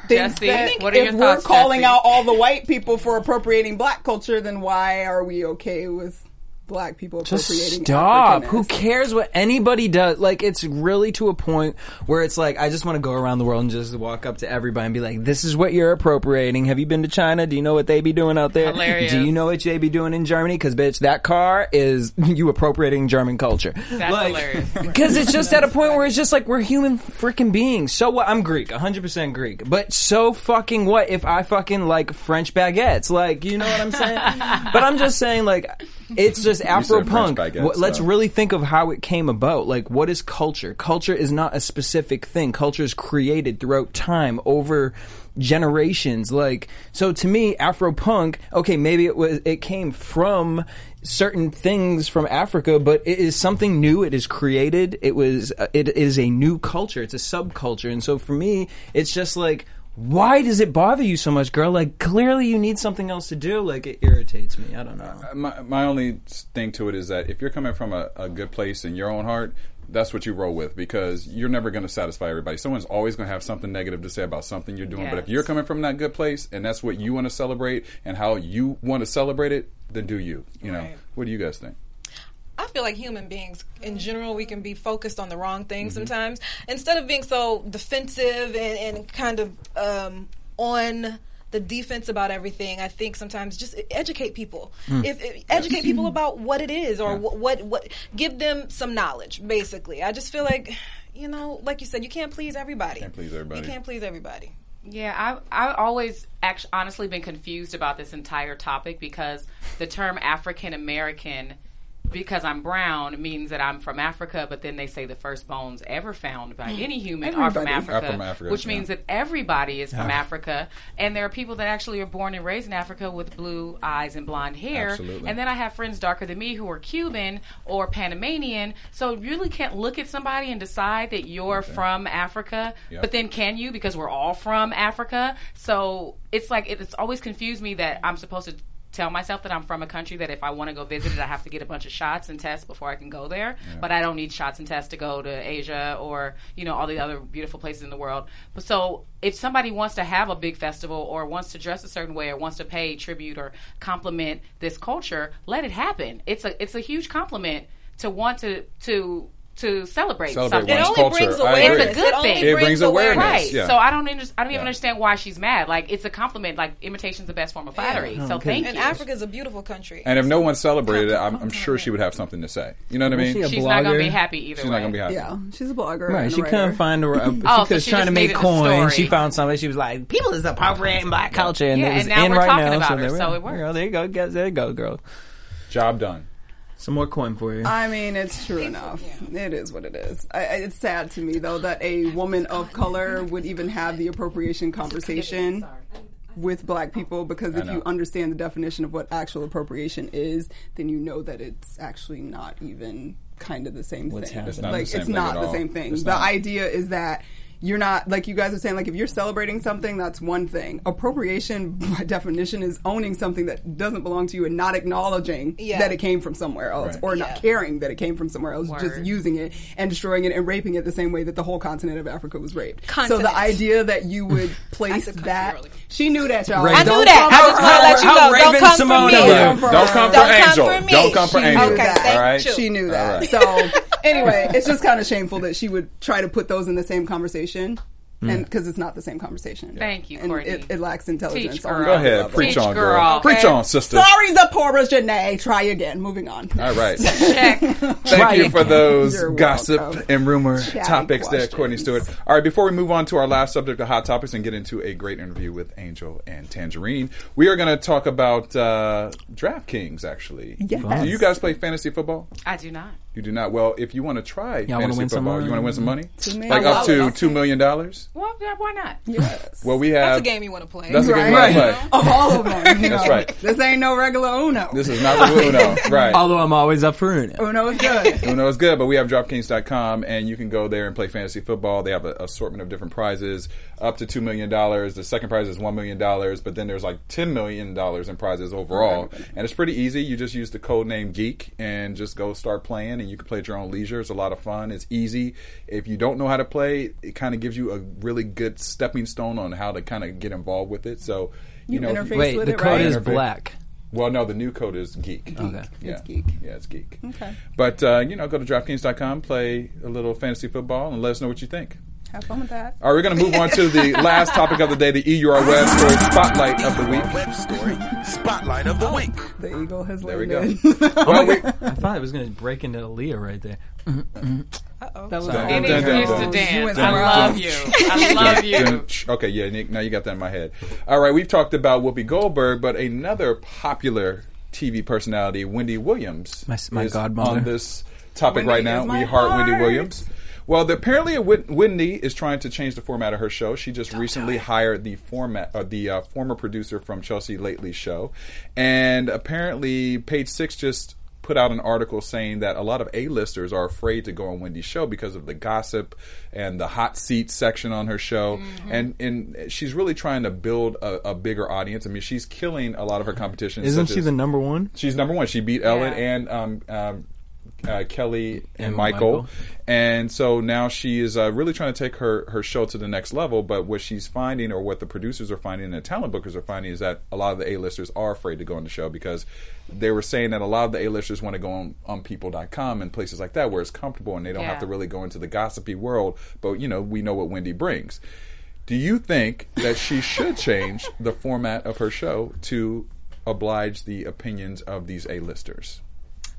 Jesse, that what are if your we're calling Jesse? out all the white people for appropriating black culture, then why are we okay with black people Just appropriating stop. Who cares what anybody does? Like, it's really to a point where it's like, I just want to go around the world and just walk up to everybody and be like, this is what you're appropriating. Have you been to China? Do you know what they be doing out there? Hilarious. Do you know what they be doing in Germany? Cause bitch, that car is you appropriating German culture. That's hilarious. Because it's just at a point where it's just like we're human freaking beings. So what? I'm Greek, 100% Greek. But so fucking what if I fucking like French baguettes? Like, you know what I'm saying? but I'm just saying, like, it's just Afro punk. Let's so. really think of how it came about. Like, what is culture? Culture is not a specific thing. Culture is created throughout time over generations. Like, so to me, Afro punk, okay, maybe it was, it came from certain things from Africa, but it is something new. It is created. It was, uh, it is a new culture. It's a subculture. And so for me, it's just like, why does it bother you so much, girl? Like, clearly you need something else to do. Like, it irritates me. I don't know. my, my only thing to it is that if you're coming from a, a good place in your own heart, that's what you roll with because you're never going to satisfy everybody. Someone's always going to have something negative to say about something you're doing. But if you're coming from that good place and that's what you want to celebrate and how you want to celebrate it, then do you. You know, what do you guys think? I feel like human beings in general, we can be focused on the wrong things Mm-hmm. sometimes. Instead of being so defensive and, and kind of um, on the defense about everything, I think sometimes just educate people. Mm. If, if- educate people about what it is or what, what what give them some knowledge. Basically, I just feel like you know, like you said, you can't please everybody. Can't please everybody. You can't please everybody. Yeah, I've, I've always actually honestly been confused about this entire topic because the term African American, because I'm brown, means that I'm from Africa, but then they say the first bones ever found by mm. any human are from Africa, from Africa, which yeah. means that everybody is from Africa. And there are people that actually are born and raised in Africa with blue eyes and blonde hair. Absolutely. And then I have friends darker than me who are Cuban or Panamanian. So you really can't look at somebody and decide that you're from Africa. Yep. But then can you? Because we're all from Africa. So it's like it's always confused me that I'm supposed to tell myself that I'm from a country that if I want to go visit it, I have to get a bunch of shots and tests before I can go there. But I don't need shots and tests to go to Asia or you know all the other beautiful places in the world. But so if somebody wants to have a big festival or wants to dress a certain way or wants to pay tribute or compliment this culture, let it happen. It's a it's a huge compliment to want to to to celebrate, Celebrate something. It only culture. brings I awareness. It's a good it only thing. It brings awareness. Right. Yeah. So I don't under, I don't even Yeah. understand why she's mad. Like it's a compliment. Like imitation's the best form of flattery. so thank you. And you. Africa is a beautiful country. And if no one celebrated it, I'm, I'm sure she would have something to say. You know what I mean? she a She's not gonna be happy either She's way. not going to be happy. Yeah, she's a blogger. Right, and she writer. couldn't find a. a she Oh, so was she trying to make needed a coins. She found somebody. She was like, "People is appropriating black culture," and Yeah, it was and now in we're right talking now. about so her, so it worked. Girl, there you go. Guess- There you go, girl. Job done. Some more coin for you. I mean, it's true enough. It is what it is. I, I- it's sad to me, though, that a woman of color would even have the appropriation conversation with black people because if you understand the definition of what actual appropriation is, then you know that it's actually not even kind of the same What's thing. happening. It's not the like same it's thing not at the all. same thing. It's the not. idea is that you're not like you guys are saying like if you're celebrating something that's one thing appropriation by definition is owning something that doesn't belong to you and not acknowledging Yeah. that it came from somewhere else Right. or Yeah. not caring that it came from somewhere else just using it and destroying it and raping it the same way that the whole continent of africa was raped so the idea that you would place that earlier. she knew that y'all Right. I knew Don't that. I just wanna let you How know. Don't come Simone for me. over Yeah. Don't Don't come for Don't come for me. Don't come for She Angell. knew Okay, that. thank All right. you. She knew that. All right. So anyway, it's just kind of shameful that she would try to put those in the same conversation. And because it's not the same conversation. Thank you, and Courtney. it, it lacks intelligence. Teach, girl. Go ahead, level. preach Teach, on, girl. girl. Preach Okay. on, sister. Sorry, Zipporah Janae. Try again. Moving on. All right. Check. Thank you for those You're gossip welcome. and rumor Chatty topics there. Courtney Stewart. All right, before we move on to our last subject of hot topics and get into a great interview with Angell and Tangerine, we are going to talk about uh, DraftKings. Actually, Yes. do you guys play fantasy football? I do not. You do not. Well, if you want to try Y'all wanna fantasy win some football, money? you want to win some money, Two million like up to dollars. two million dollars. Well, yeah, why not? Yes. Well, we have That's a game you want to play. That's a game Right. you want to play. Of all of them. you That's right. This ain't no regular Uno. This is not the Uno, right? Although I'm always up for Uno. Uno is good. Uno is good, but we have DraftKings.com, and you can go there and play fantasy football. They have an assortment of different prizes, up to two million dollars. The second prize is one million dollars, but then there's like ten million dollars in prizes overall, and it's pretty easy. You just use the code name Geek and just go start playing, and you can play at your own leisure. It's a lot of fun. It's easy. If you don't know how to play, it kind of gives you a really good stepping stone on how to kind of get involved with it. So. You, You know, interface you- Wait, with the it, code right? is Interface. black. well, no, the new code is geek. Okay. Yeah. It's geek. Yeah, it's geek. Okay. But, uh, you know, go to DraftKings.com, play a little fantasy football, and let us know what you think. Have fun with that. All right, we're going to move on to the last topic of the day, the EUR Web Story Spotlight of the Week. Web story spotlight of the oh, week. The eagle has There we landed. go. Well, we, I thought it was going to break into Aaliyah right there. Uh-oh. That was Dun, all dun, Any dun, dun, excuse dun. to You dance. I love else. you. I love you. okay, yeah, Nick, now you got that in my head. All right, we've talked about Whoopi Goldberg, but another popular TV personality, Wendy Williams, My- my is godmother. on this topic Wendy right now. We heart Wendy. Williams. Well, the, apparently, Win- Wendy is trying to change the format of her show. She just recently hired the format, uh, the uh, former producer from Chelsea Lately show, and apparently, Page Six just put out an article saying that a lot of A-listers are afraid to go on Wendy's show because of the gossip and the hot seat section on her show, and and she's really trying to build a, a bigger audience. I mean, she's killing a lot of her competition. Isn't she as- the number one? She's number one. She beat Ellen Yeah. and um, um, uh, Kelly and, And Michael. Michael. and so now she is uh, really trying to take her her show to the next level. But what she's finding, or what the producers are finding, and the talent bookers are finding, is that a lot of the A-listers are afraid to go on the show because they were saying that a lot of the A-listers want to go on, on People.com and places like that where it's comfortable and they don't Yeah. have to really go into the gossipy world. But you know, we know what Wendy brings. Do you think that she should change the format of her show to oblige the opinions of these A-listers?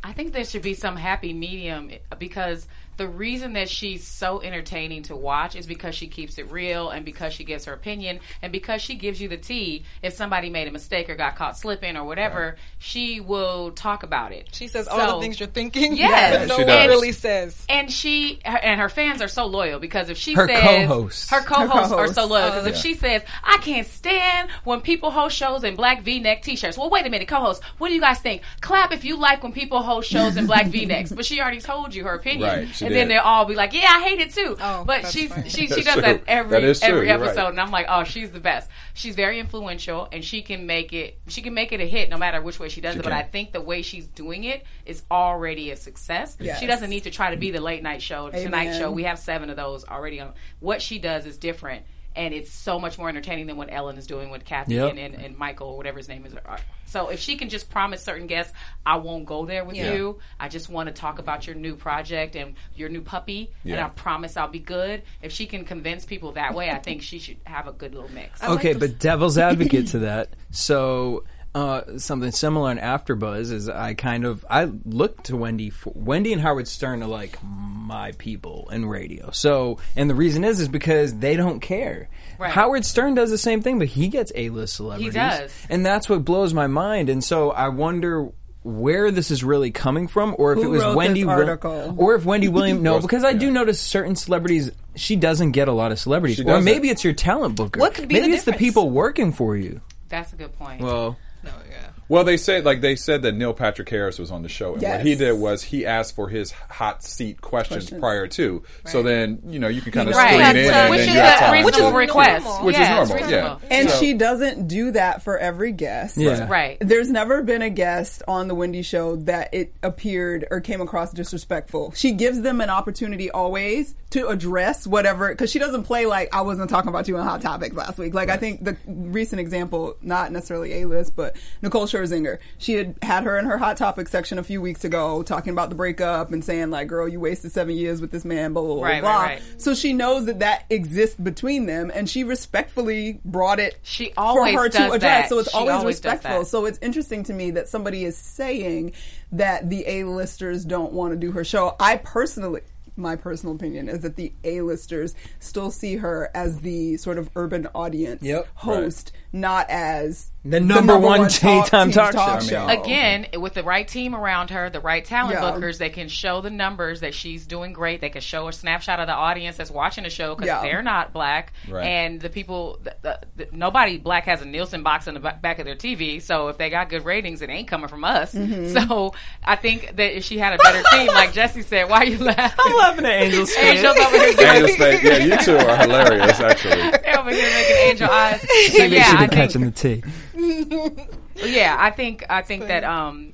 I think there should be some happy medium because the reason that she's so entertaining to watch is because she keeps it real and because she gives her opinion and because she gives you the tea if somebody made a mistake or got caught slipping or whatever she will talk about it She says all the things you're thinking. Yes. no She one does. really says. and she her, and her fans are so loyal because if she Her says co-hosts. her co-hosts are co-hosts. so loyal because Oh, if yeah. she says I can't stand when people host shows in black V-neck t-shirts. Well, wait a minute, co-host, what do you guys think? Clap if you like when people host shows in black V-necks. But she already told you her opinion, Right, she and did. then they'll all be like, "Yeah, I hate it too." Oh, but that's she's funny. she she does true. that every That is true. every You're right. episode, and I'm like, "Oh, she's the best." She's very influential, and she can make it she can make it a hit no matter which way she does She it. But. I think the way she's doing it is already a success. Yes. She doesn't need to try to be the late night show, tonight show. We have seven of those already on. What she does is different, and it's so much more entertaining than what Ellen is doing with Kathy Yep. and, and, and Michael or whatever his name is. Uh, so if she can just promise certain guests, I won't go there with Yeah. you. I just want to talk about your new project and your new puppy, and I promise I'll be good. If she can convince people that way, I think she should have a good little mix. Okay, but devil's advocate to that. So uh, something similar in AfterBuzz is I kind of I look to Wendy. For, Wendy and Howard Stern are like my people in radio. So and the reason is is because they don't care. Right. Howard Stern does the same thing, but he gets A list celebrities. He does. and that's what blows my mind. And so I wonder. Where this is really coming from, or if Who it was wrote Wendy, this Wil- article? or if Wendy Williams. No, because I do notice certain celebrities. She doesn't get a lot of celebrities, She or doesn't. maybe it's your talent booker. What could be maybe the it's the people working for you. That's a good point. Well, No, yeah. Well, they said like they said that Neil Patrick Harris was on the show, and Yes. what he did was he asked for his hot seat questions Questions. prior to. So then you know you can kind of Right. screen Right. in, So- and Which then is you have a time. Which is reasonable normal. request. Which is Yeah, it's normal, yeah. reasonable. And So- she doesn't do that for every guest. Yeah. Right. There's never been a guest on the Wendy show that it appeared or came across disrespectful. She gives them an opportunity always to address whatever, because she doesn't play like I wasn't talking about you on Hot Topics last week. Like I think the recent example, not necessarily A list, but Nicole Scherzinger. She had had her in her Hot Topics section a few weeks ago talking about the breakup and saying like, "Girl, you wasted seven years with this man." Blah blah blah. Right, blah. right, right. So she knows that that exists between them, and she respectfully brought it She always for her does to address. that. So it's always, always respectful. So it's interesting to me that somebody is saying that the A-listers don't want to do her show. I personally, my personal opinion is that the A-listers still see her as the sort of urban audience Yep. host, not as The number one daytime talk, talk TV show. Again, with the right team around her, the right talent Yeah. bookers, they can show the numbers that she's doing great. They can show a snapshot of the audience that's watching the show because Yeah. they're not black, Right. and the people, the, the, the, nobody black has a Nielsen box in the back of their TV. So if they got good ratings, it ain't coming from us. Mm-hmm. So I think that if she had a better team, like Jesse said, why are you laughing? I'm laughing at Angell's face. Angell's over here Angell's face. Yeah, you two are hilarious, actually. They're over here making angel eyes. But Maybe yeah, I be think, catching the tea. yeah, I think I think that um,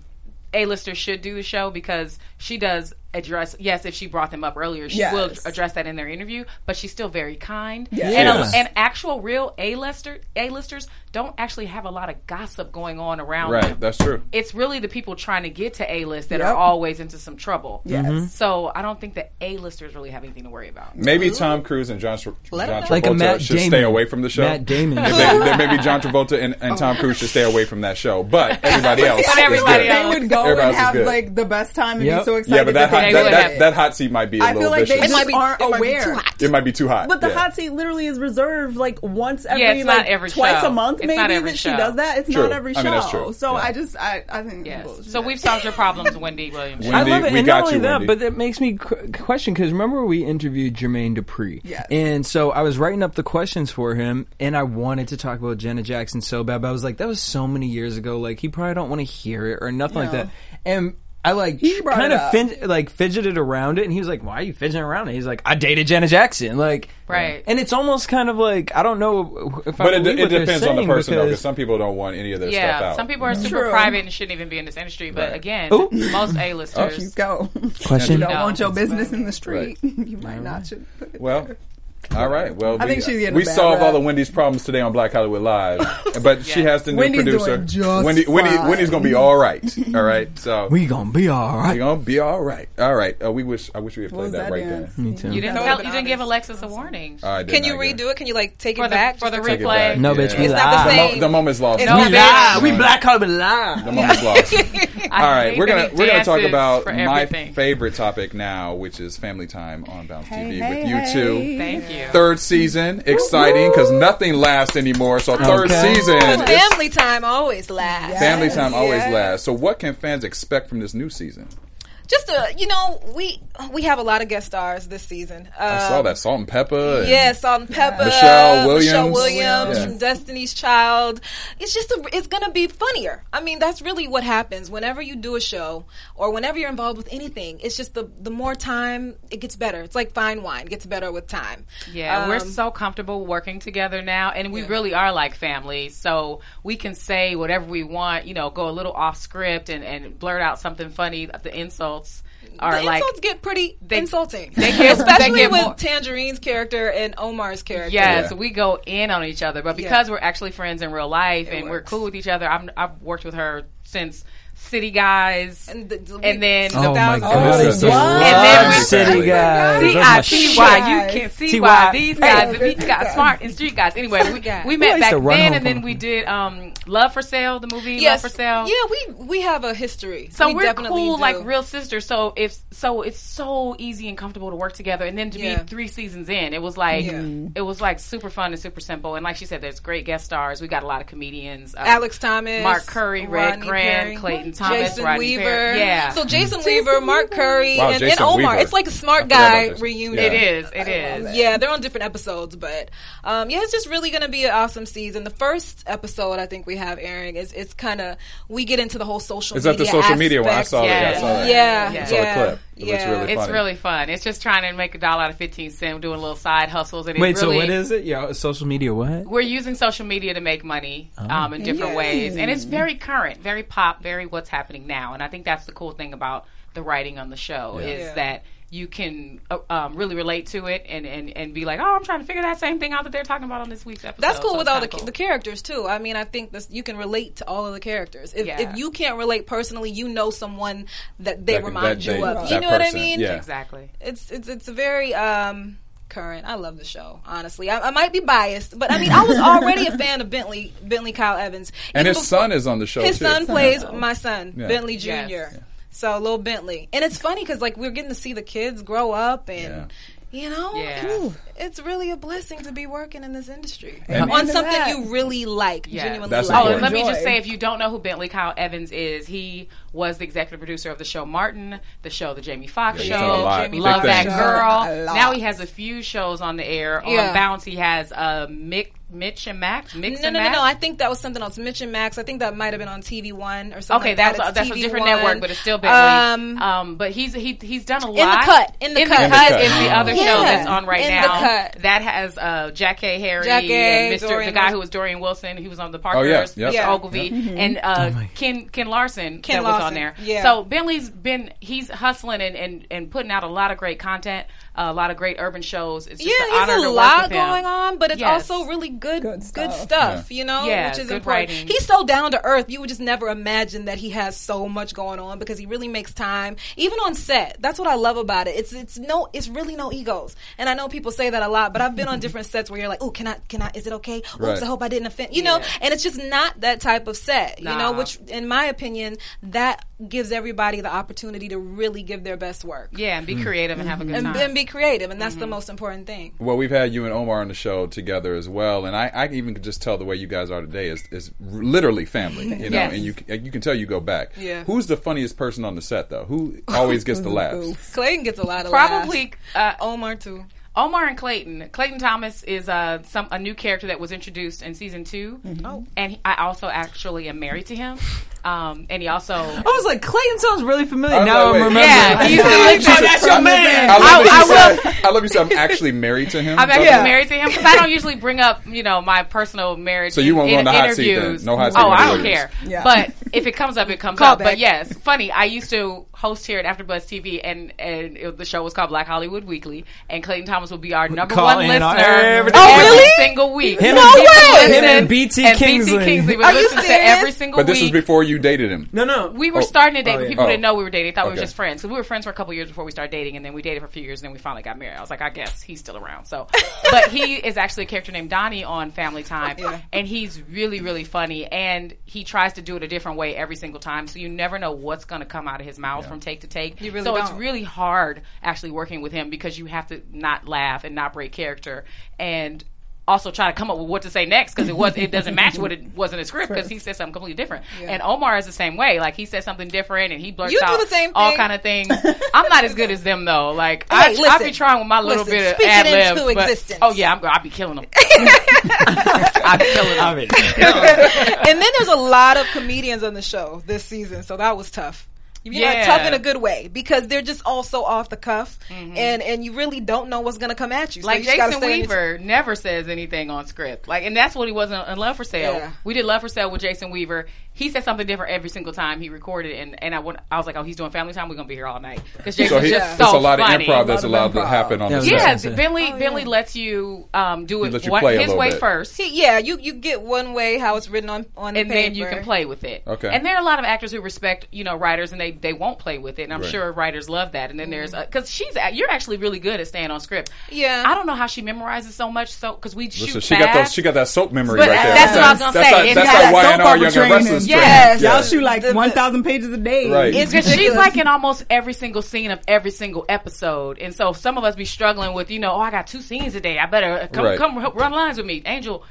A-lister should do the show because she does address. Yes, if she brought them up earlier, she will address that in their interview. But she's still very kind. Yes. And, Yes. and actual real A-lister A-listers don't actually have a lot of gossip going on around Right, them. that's true. It's really the people trying to get to A-list that Yep. are always into some trouble. Yes. Mm-hmm. So I don't think the A-listers really have anything to worry about. Maybe Tom Cruise and John, Tra- Let John. Travolta Like Matt should Damon. stay away from the show. Matt Damon. If they- then maybe John Travolta and, and Tom Cruise should stay away from that show. But everybody else, But is everybody good. else. They would go Everybody and have like the best time and Yep. be so excited. Yeah, but that that hot, they would that, have that, that hot seat might be a I little feel like they vicious. just be- aren't it might be aware. too hot. it might be too hot. But the yeah. hot seat literally is reserved like once every Yeah, it's like not every twice show. a month It's maybe not every that she show. does that. It's True. not every show. I mean, that's true. So Yeah. I just I I think Yes. bullshit. So we've solved your problems, Wendy Williams. Wendy, I love it, we and got not only you, that, Wendy. but that makes me qu- question because remember we interviewed Jermaine Dupri, Yes. and so I was writing up the questions for him, and I wanted to talk about Janet Jackson so bad, but I was like, that was so many years ago, like he probably don't want to hear it or nothing like that, and. I like kind of fin- like fidgeted around it, and he was like, "Why are you fidgeting around it?" He's like, "I dated Janet Jackson." Like, Right. And it's almost kind of like I don't know if I But it, believe it depends on the saying person, though, because because- some people don't want any of their stuff Yeah, out. some people are super True. private and shouldn't even be in this industry. But Right. again, Ooh. most A-listers. Oh, go. Question. You don't No. want your business in the street. you might not should. Put it Well, there. All right. Well, I we, think she's getting a we bad solved all rap. the Wendy's problems today on Black Hollywood Live, but she has the new Wendy's producer. doing just Wendy, Wendy, fine. Wendy's gonna be all right. All right. So we gonna be all right. we right. gonna be all right. All right. Uh, we wish I wish we had played that that right dance? there. Me too. You didn't tell, you didn't give. Alexis a warning. I did Can you redo it? Can you like take For it the- back? for the Just Take it replay. back. No, bitch, we It's not the live. The, same. mo- the moment's lost. It's The not We the live. We Black Hollywood live. The moment's lost. All right, we're gonna we're gonna talk about my favorite topic now, which is family time on Bounce TV with you two. Thank you. Third season, exciting because nothing lasts anymore. So third Okay. season, is Family time always lasts. family time always yes. lasts. So what can fans expect from this new season? Just a, you know, we we have a lot of guest stars this season. I saw Um, that Salt and Pepper. and- Yeah, Salt and Pepper, Michelle Williams. Michelle Williams Yeah. from Destiny's Child. It's just a, it's gonna be funnier. I mean, that's really what happens whenever you do a show or whenever you're involved with anything. It's just the the more time it gets better. It's like fine wine, it gets better with time. Yeah, we're Um, so comfortable working together now, and we Yeah. really are like family. So we can say whatever we want, you know, go a little off script and, and blurt out something funny. The insults are the like insults get pretty they- insulting, they get- especially they get with more- Tangerine's character and Omar's character. Yes, Yeah. we go in on each other, but Yeah. because we're actually friends in real life and we're cool with each other, I'm, I've worked with her since City Guys, And the- the- and then the Oh my thousands- god, I used to what? love And then we- City Guys. C Those are I my T shit. Y. You can see why these guys, these guys, smart and street guys. Anyway, we, guys. we met back then, and then we did um, Love for Sale, the movie Yes, Love for Sale. Yeah, we we have a history. So we we are cool, do. like real sisters. So if so, it's so easy and comfortable to work together. And then to Yeah. be three seasons in, it was like Yeah. it was like super fun and super simple. And like she said, there's great guest stars. We got a lot of comedians. Um, Alex Thomas, Mark Curry, Red Rodney Grant, Perry. Clayton Clayton Thomas, Jason Rodney Weaver. Perry. Yeah. So Jason, Weaver, Mark Curry, Wow, and, and Omar. Weaver. It's like a smart guy reunion. Yeah. it is. It is. Yeah, they're on different episodes, but um, yeah, it's just really going to be an awesome season. The first episode I think we have airing is it's kind of we get into the whole social. Is that the media social media one? I aspect. saw that. Yeah, I saw that. Yeah, Yeah. I saw the yeah, clip. It yeah. really It's funny. really fun. It's just trying to make a dollar out of 15 cents, doing little side hustles. And it Wait, really, so what is it? Yeah, social media. What? We're using social media to make money um, in different Yes. ways, and it's very current, very pop, very what's happening now. And I think that's the cool thing about the writing on the show is Yeah. that you can uh, um, really relate to it and, and, and be like, oh, I'm trying to figure that same thing out that they're talking about on this week's episode. That's cool So with all the, cool. the characters too. I mean, I think this, you can relate to all of the characters. If, Yeah. if you can't relate personally, you know someone that they That- remind that you they- of. You that know what I mean? yeah. exactly. It's it's it's a very um current. I love the show. Honestly, I, I might be biased, but I mean, I was already a fan of Bentley Bentley Kyle Evans, And Even his before- son is on the show His too. son plays my son, Yeah. Bentley Jr. Yes. So little Bentley, and it's funny because like we're getting to see the kids grow up and. You know, Yeah. It's, it's really a blessing to be working in this industry And- on something that. you really like, Yeah. genuinely That's like. Oh, and let me just say, if you don't know who Bentley Kyle Evans is, he was the executive producer of the show Martin, the show The Jamie Foxx he's Show, done a lot. Jamie Love That things. Girl. Now he has a few shows on the air. Yeah. On Bounce, he has uh, Mick, Mitch and Max. Mix No, and no, no, Max. no. I think that was something else. Mitch and Max. I think that might have been on TV One or something. Okay, like that's that. a, It's that's a TV different One. network, but it's still Bentley. Um, Um, but he's he he's done a lot. In the Cut, in the in Cut. the In the cut Cut. is the other Yeah. show that's on right In the now. Cut. That has uh, Jackée Harry Jackée, and Mr. the guy Wilson. who was Dorien Wilson. He was on the Oh, Parkers. yeah, yeah. Mr. Yeah. Oglevee and uh, Ken Ken Lawson Ken that was on Lawson, there. yeah. So Bentley's been he's hustling and, and, and putting out a lot of great content, uh, a lot of great urban shows. It's just Yeah, an there's a to lot going on, but it's Yes. also really good, good Good stuff. stuff. you know, Yeah, which is good important. writing. He's so down to earth. You would just never imagine that he has so much going on because he really makes time, even on set. That's what I love about it. It's it's no, it's really no egos. And I know people say that a lot, but I've been on different sets where you're like, oh, can I, can I, is it okay? Oops, Right. I hope I didn't offend, you know. Yeah. And it's just not that type of set, you know. Which, in my opinion, that gives everybody the opportunity to really give their best work. Yeah, and be creative and have a good And, time. and be creative, and that's the most important thing. Well, we've had you and Omar on the show together as well, and I, I even could just tell the way you guys are today is, is literally family, you know, Yes. and you you can tell you go back. Yeah. Who's the funniest person on the set though? Who always gets the laughs? Clayton gets a lot of Probably laughs. uh, Omar too. Omar and Clayton. Clayton Thomas is uh, some a new character that was introduced in season 2 Oh. and he, I also actually am married to him. Um, and he also. I was like, Clayton sounds really familiar. I now like, I'm wait. remembering. Yeah, he used to live- Oh, that's your man. I love, I- you I said, I love you said I'm actually married to him. I'm actually That's- married to him because I don't usually bring up, you know, my personal marriage. So you won't in, go on the in hot seat then? No hot seat Oh, I don't interviews. care. Yeah. But if it comes up, it comes Call up. back. But yes, funny. I used to host here at AfterBuzz TV, and and it, the show was called Black Hollywood Weekly, and Clayton Thomas would be our number Call one listener every- Oh, every really? single week. Him He and- would No way! Him and BT and Kingsley. BT Kingsley would Are you listen to serious? every single But this was before you dated him. No, no. We were Oh. starting to date, Oh, but yeah. people Oh. didn't know we were dating. They thought we Okay. were just friends. So we were friends for a couple years before we started dating, and then we dated for a few years, and then we finally got married. I was like, I guess he's still around. So, but he is actually a character named Donnie on Family Time, and he's really, really funny, and he tries to do it a different way every single time. So you never know what's going to come out of his mouth from take to take. You really so it's don't. really hard actually working with him because you have to not laugh and not break character, and also try to come up with what to say next because it was it doesn't match what it was in the script because he said something completely different. And Omar is the same way. Like he said something different and he blurts You out the same all kind of things. I'm not as good as them though. Like Hey, I, I be trying with my little Listen, bit of speak ad libs. into but- existence. Oh yeah, I'm, I be killing them. I be killing them. I mean, and then there's a lot of comedians on the show this season, so that was tough. You know, Yeah. tough in a good way because they're just all so off the cuff, mm-hmm. and and you really don't know what's going to come at you. So Like you Jason stay on your- Weaver never says anything on script. Like, and that's what he wasn't in Love for Sale. Yeah. We did Love for Sale with Jason Weaver. He said something different every single time he recorded, and and I went, I was like, oh, he's doing Family Time. We're gonna be here all night because So Jason's he, just it's so a lot funny. of improv that's allowed of to happen on Yeah, the yeah. set. Yeah, Bentley Oh, Bentley lets you um, do it you one- his way bit. first. See, yeah, you you get one way how it's written on on and the then you can play with it. Okay. And there are a lot of actors who respect, you know, writers, and they, they won't play with it. And I'm Right. sure writers love that. And then there's because she's you're actually really good at staying on script. Yeah. I don't know how she memorizes so much. So because we Listen, shoot she fast. got those. She got that soap memory But right there. that's what I was gonna say. That, It's that's got YNR opera Young and training. Yes. Y'all shoot like The- the- 1,000 pages a day. Right. It's It's she's like in almost every single scene of every single episode, and so some of us be struggling with, you know, oh, I got two scenes a day. I better uh, come Right. come run lines with me. Angell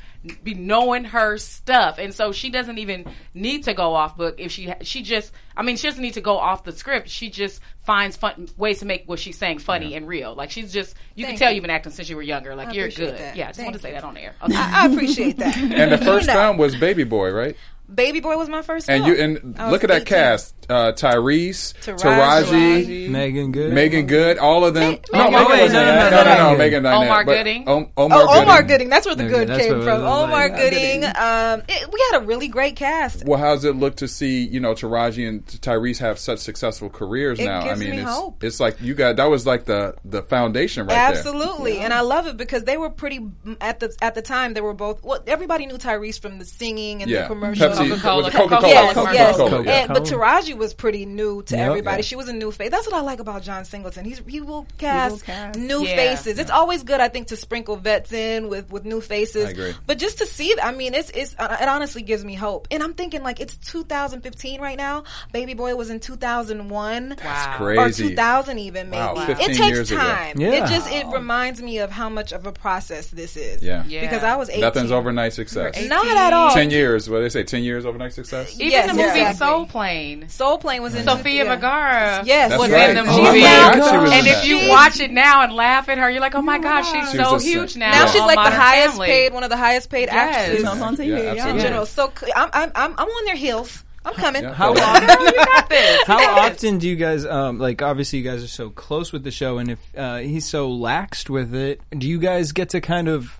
be knowing her stuff, and so she doesn't even need to go off book if she she just I mean, she doesn't need to go off the script. She just finds fun ways to make what she's saying funny and real. Like she's just you Thank can tell you. you've been acting since you were younger. Like I you're good. that. Yeah, I just Thank want to say you. that on air. Okay. I, I appreciate that. And the first You know, film was Baby Boy, right? Baby Boy was my first. And film. you and look at that cast: uh, Tyrese, Taraji. Taraji, Meagan Good. Meagan Good, all of them. no, Megan Meagan Good. No, no, no, no, no, no, no. Megan. Omar that, Gooding. Om- Omar Oh, Omar Gooding. Gooding. That's where the good came from. was like. Omar Gooding. Gooding. Um, it, we had a really great cast. Well, how's it look to see you know Taraji and Tyrese have such successful careers It now? gives I mean, me it's hope. it's like you got that was like the the foundation right there. Absolutely, and I love it because they were pretty at the at the time. They were both. Well, everybody knew Tyrese from the singing and Yeah, the commercials. Pepsi, Coca-Cola. was Coca-Cola, Yes, yes. Coca-Cola, yeah. And, but Taraji was pretty new to Yep. everybody. Yeah. She was a new face. That's what I like about John Singleton. He's he will cast, cast. new Yeah. faces. It's always good, I think, to sprinkle vets in with with new faces. I agree. But just to see, I mean, it's it's uh, it honestly gives me hope. And I'm thinking like it's 2015 right now. Baby Boy was in 2001. Wow. Or 2000 even maybe. Wow, It takes time. Yeah. It just it reminds me of how much of a process this is. Yeah. Yeah. Because I was 18. Nothing's overnight success. Not at all. Ten years. What they say? Ten years overnight success. Even Yes, the movie exactly. Soul Plane. Soul Plane was in Sofia yeah. Vergara Yes. was That's in the movie. She's now- She was in and if you watch it now and laugh at her, you're like, oh my gosh, she's She so huge now. Now she's like the highest Family. paid, one of the highest paid Yes. actresses on TV. Yeah, Yeah, in general. So I'm, I'm I'm I'm on their heels. I'm coming. Yeah. How Yeah. often? you got this. How often do you guys um like obviously you guys are so close with the show and if uh, he's so laxed with it, do you guys get to kind of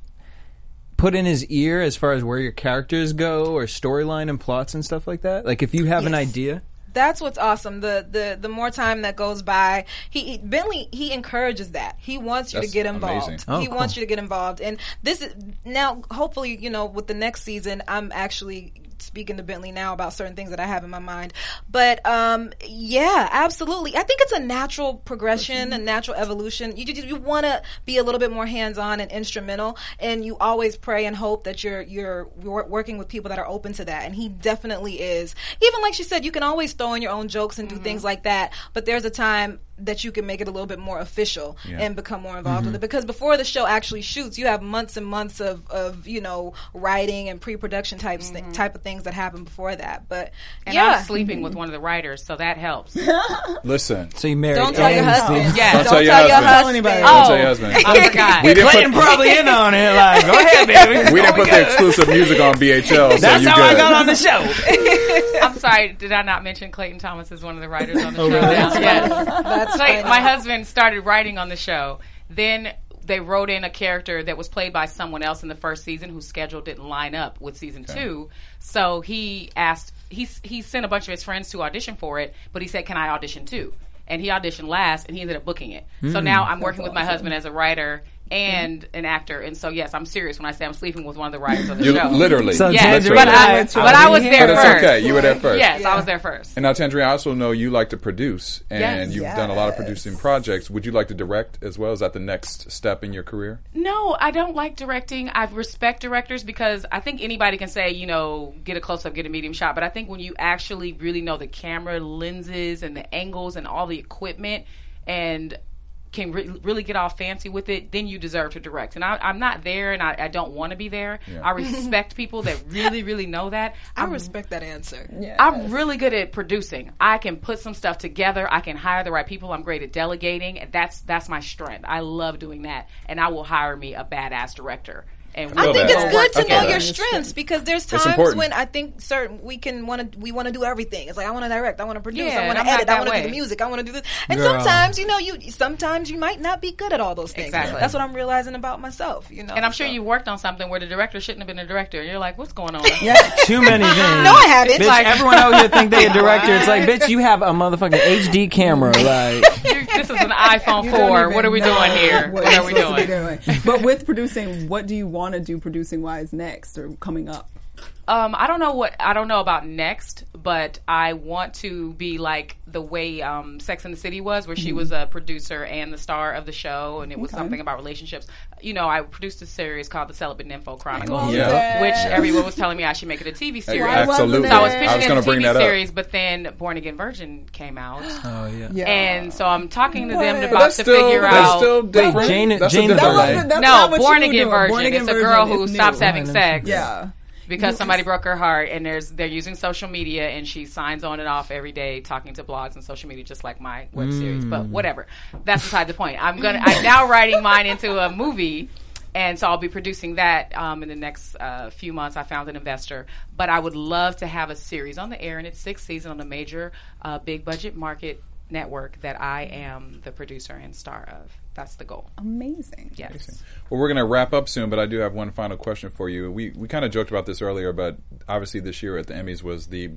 put in his ear as far as where your characters go or storyline and plots and stuff like that? Like if you have an idea? That's what's awesome. The the the more time that goes by, he, he Bentley he encourages that. He wants you That's to get involved. Oh, he cool. wants you to get involved. And this is now hopefully, you know, with the next season, I'm actually speaking to Bentley now about certain things that I have in my mind. But um yeah, absolutely. I think it's a natural progression, a natural evolution. You you, you want to be a little bit more hands-on and instrumental and you always pray and hope that you're you're working with people that are open to that and he definitely is. Even like she said, you can always throw in your own jokes and do things like that, but there's a time that you can make it a little bit more official Yeah. and become more involved with mm-hmm. it because before the show actually shoots you have months and months of, of you know writing and pre-production types thi- mm-hmm. type of things that happen before that but And yeah I'm sleeping mm-hmm. with one of the writers, so that helps. Listen. So you married don't tell your husband Yeah. Don't don't tell your tell your husband. husband anybody. Don't Oh. tell your husband. Oh, I forgot. We didn't Clayton put probably in on it. Like, go ahead, baby. we didn't put the exclusive music on BHL. So That's you how good. I got on the show. I'm sorry, did I not mention Clayton Thomas is one of the writers on the oh, show? Oh, really? Yes. that's Clayton, funny. my husband started writing on the show. Then they wrote in a character that was played by someone else in the first season whose schedule didn't line up with season two. So he asked, he, he sent a bunch of his friends to audition for it, but he said, Can I audition too? And he auditioned last and he ended up booking it. So hmm. now I'm working with my husband as a writer Mm-hmm. and an actor. And so, yes, I'm serious when I say I'm sleeping with one of the writers of the You show. literally. So Yes, Tangerine, but I, I- but I was there But it's first. okay. You were there first. Yes, I was there first. And now, Tangerine, I also know you like to produce, and Yes. you've done a lot of producing projects. Would you like to direct as well? Is that the next step in your career? No, I don't like directing. I respect directors because I think anybody can say, you know, get a close up, get a medium shot. But I think when you actually really know the camera lenses and the angles and all the equipment and can re- really get all fancy with it, then you deserve to direct. And I, I'm not there and I, I don't want to be there. I respect people that really, really know that. i respect that answer I'm really good at producing. I can put some stuff together. I can hire the right people. I'm great at delegating, and that's that's my strength. I love doing that, and I will hire me a badass director. And I think that. it's good to feel know that. your strengths because there's times when I think certain we can want to we want to do everything. It's like I want to direct, I want to produce, Yeah, I want to edit, I want to do the music, I want to do this. And Girl. sometimes you know you sometimes you might not be good at all those things. Exactly. That's what I'm realizing about myself. You know, and I'm sure so. you worked on something where the director shouldn't have been a director, and you're like, "What's going on?" Yeah, Too many things. No, I haven't. Bitch, Like- everyone out here think they a director. It's like, bitch, you have a motherfucking HD camera. Like, this is an iPhone four. What are we doing here? What, What you're we supposed to be doing? doing. But with producing, what do you want to do producing wise next or coming up? Um, I don't know what I don't know about next, but I want to be like the way um, Sex and the City was, where she was a producer and the star of the show, and it was Okay. something about relationships. You know, I produced a series called The Celibate Nympho Chronicles, Yeah. which everyone was telling me I should make it a TV series. Why Absolutely. So I was I pitching was it as a bring TV that series, but then Born Again Virgin came out, oh yeah. Yeah. and so I'm talking to them about That's to still figure that's out. still different. Jane- that's Jane a different That lane. wasn't- That's no, Born Again doing. Virgin. Born Again it's a girl who stops having sex. Yeah. Because somebody broke her heart, and there's they're using social media, and she signs on and off every day, talking to blogs and social media, just like my web series. But whatever, that's beside the point. I'm gonna I'm now writing mine into a movie. And so I'll be producing that um, in the next uh, few months. I found an investor, but I would love to have a series on the air in its sixth season on a major, uh, big budget market network that I am the producer and star of. That's the goal. Amazing. Yes. Well, we're going to wrap up soon, but I do have one final question for you. We we kind of joked about this earlier, but obviously this year at the Emmys was the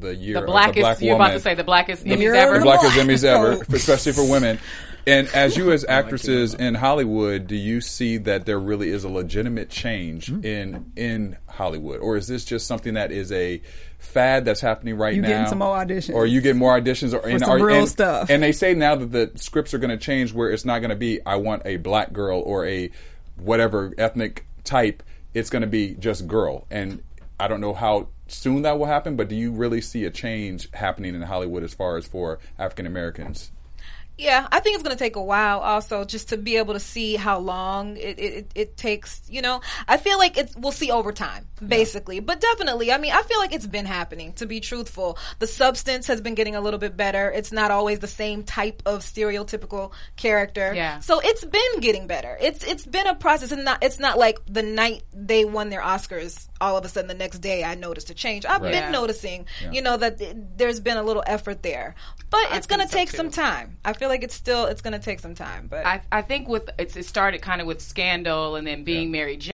the year The of blackest, the black you're woman. about to say the blackest Emmys ever. the blackest Emmys ever, especially for women. And as you as actresses in Hollywood, do you see that there really is a legitimate change Hmm. in in Hollywood, or is this just something that is a fad that's happening right You now? You getting some more auditions. or you get more auditions, or and, some are, real and, stuff. And they say now that the scripts are going to change, where it's not going to be I want a black girl or a whatever ethnic type. It's going to be just girl, and I don't know how soon that will happen. But do you really see a change happening in Hollywood as far as for African Americans? Yeah, I think it's going to take a while also just to be able to see how long it, it, it takes. You know, I feel like it's, we'll see over time, basically. But definitely, I mean, I feel like it's been happening, to be truthful. The substance has been getting a little bit better. It's not always the same type of stereotypical character. Yeah. So it's been getting better. It's it's been a process and not it's not like the night they won their Oscars, all of a sudden the next day I noticed a change. I've Right. been Yeah. noticing, you know, that it, there's been a little effort there. But it's going to so, take too. some time. I feel like it's still it's going to take some time, but I, I think with it started kind of with Scandal and then Being Mary Jane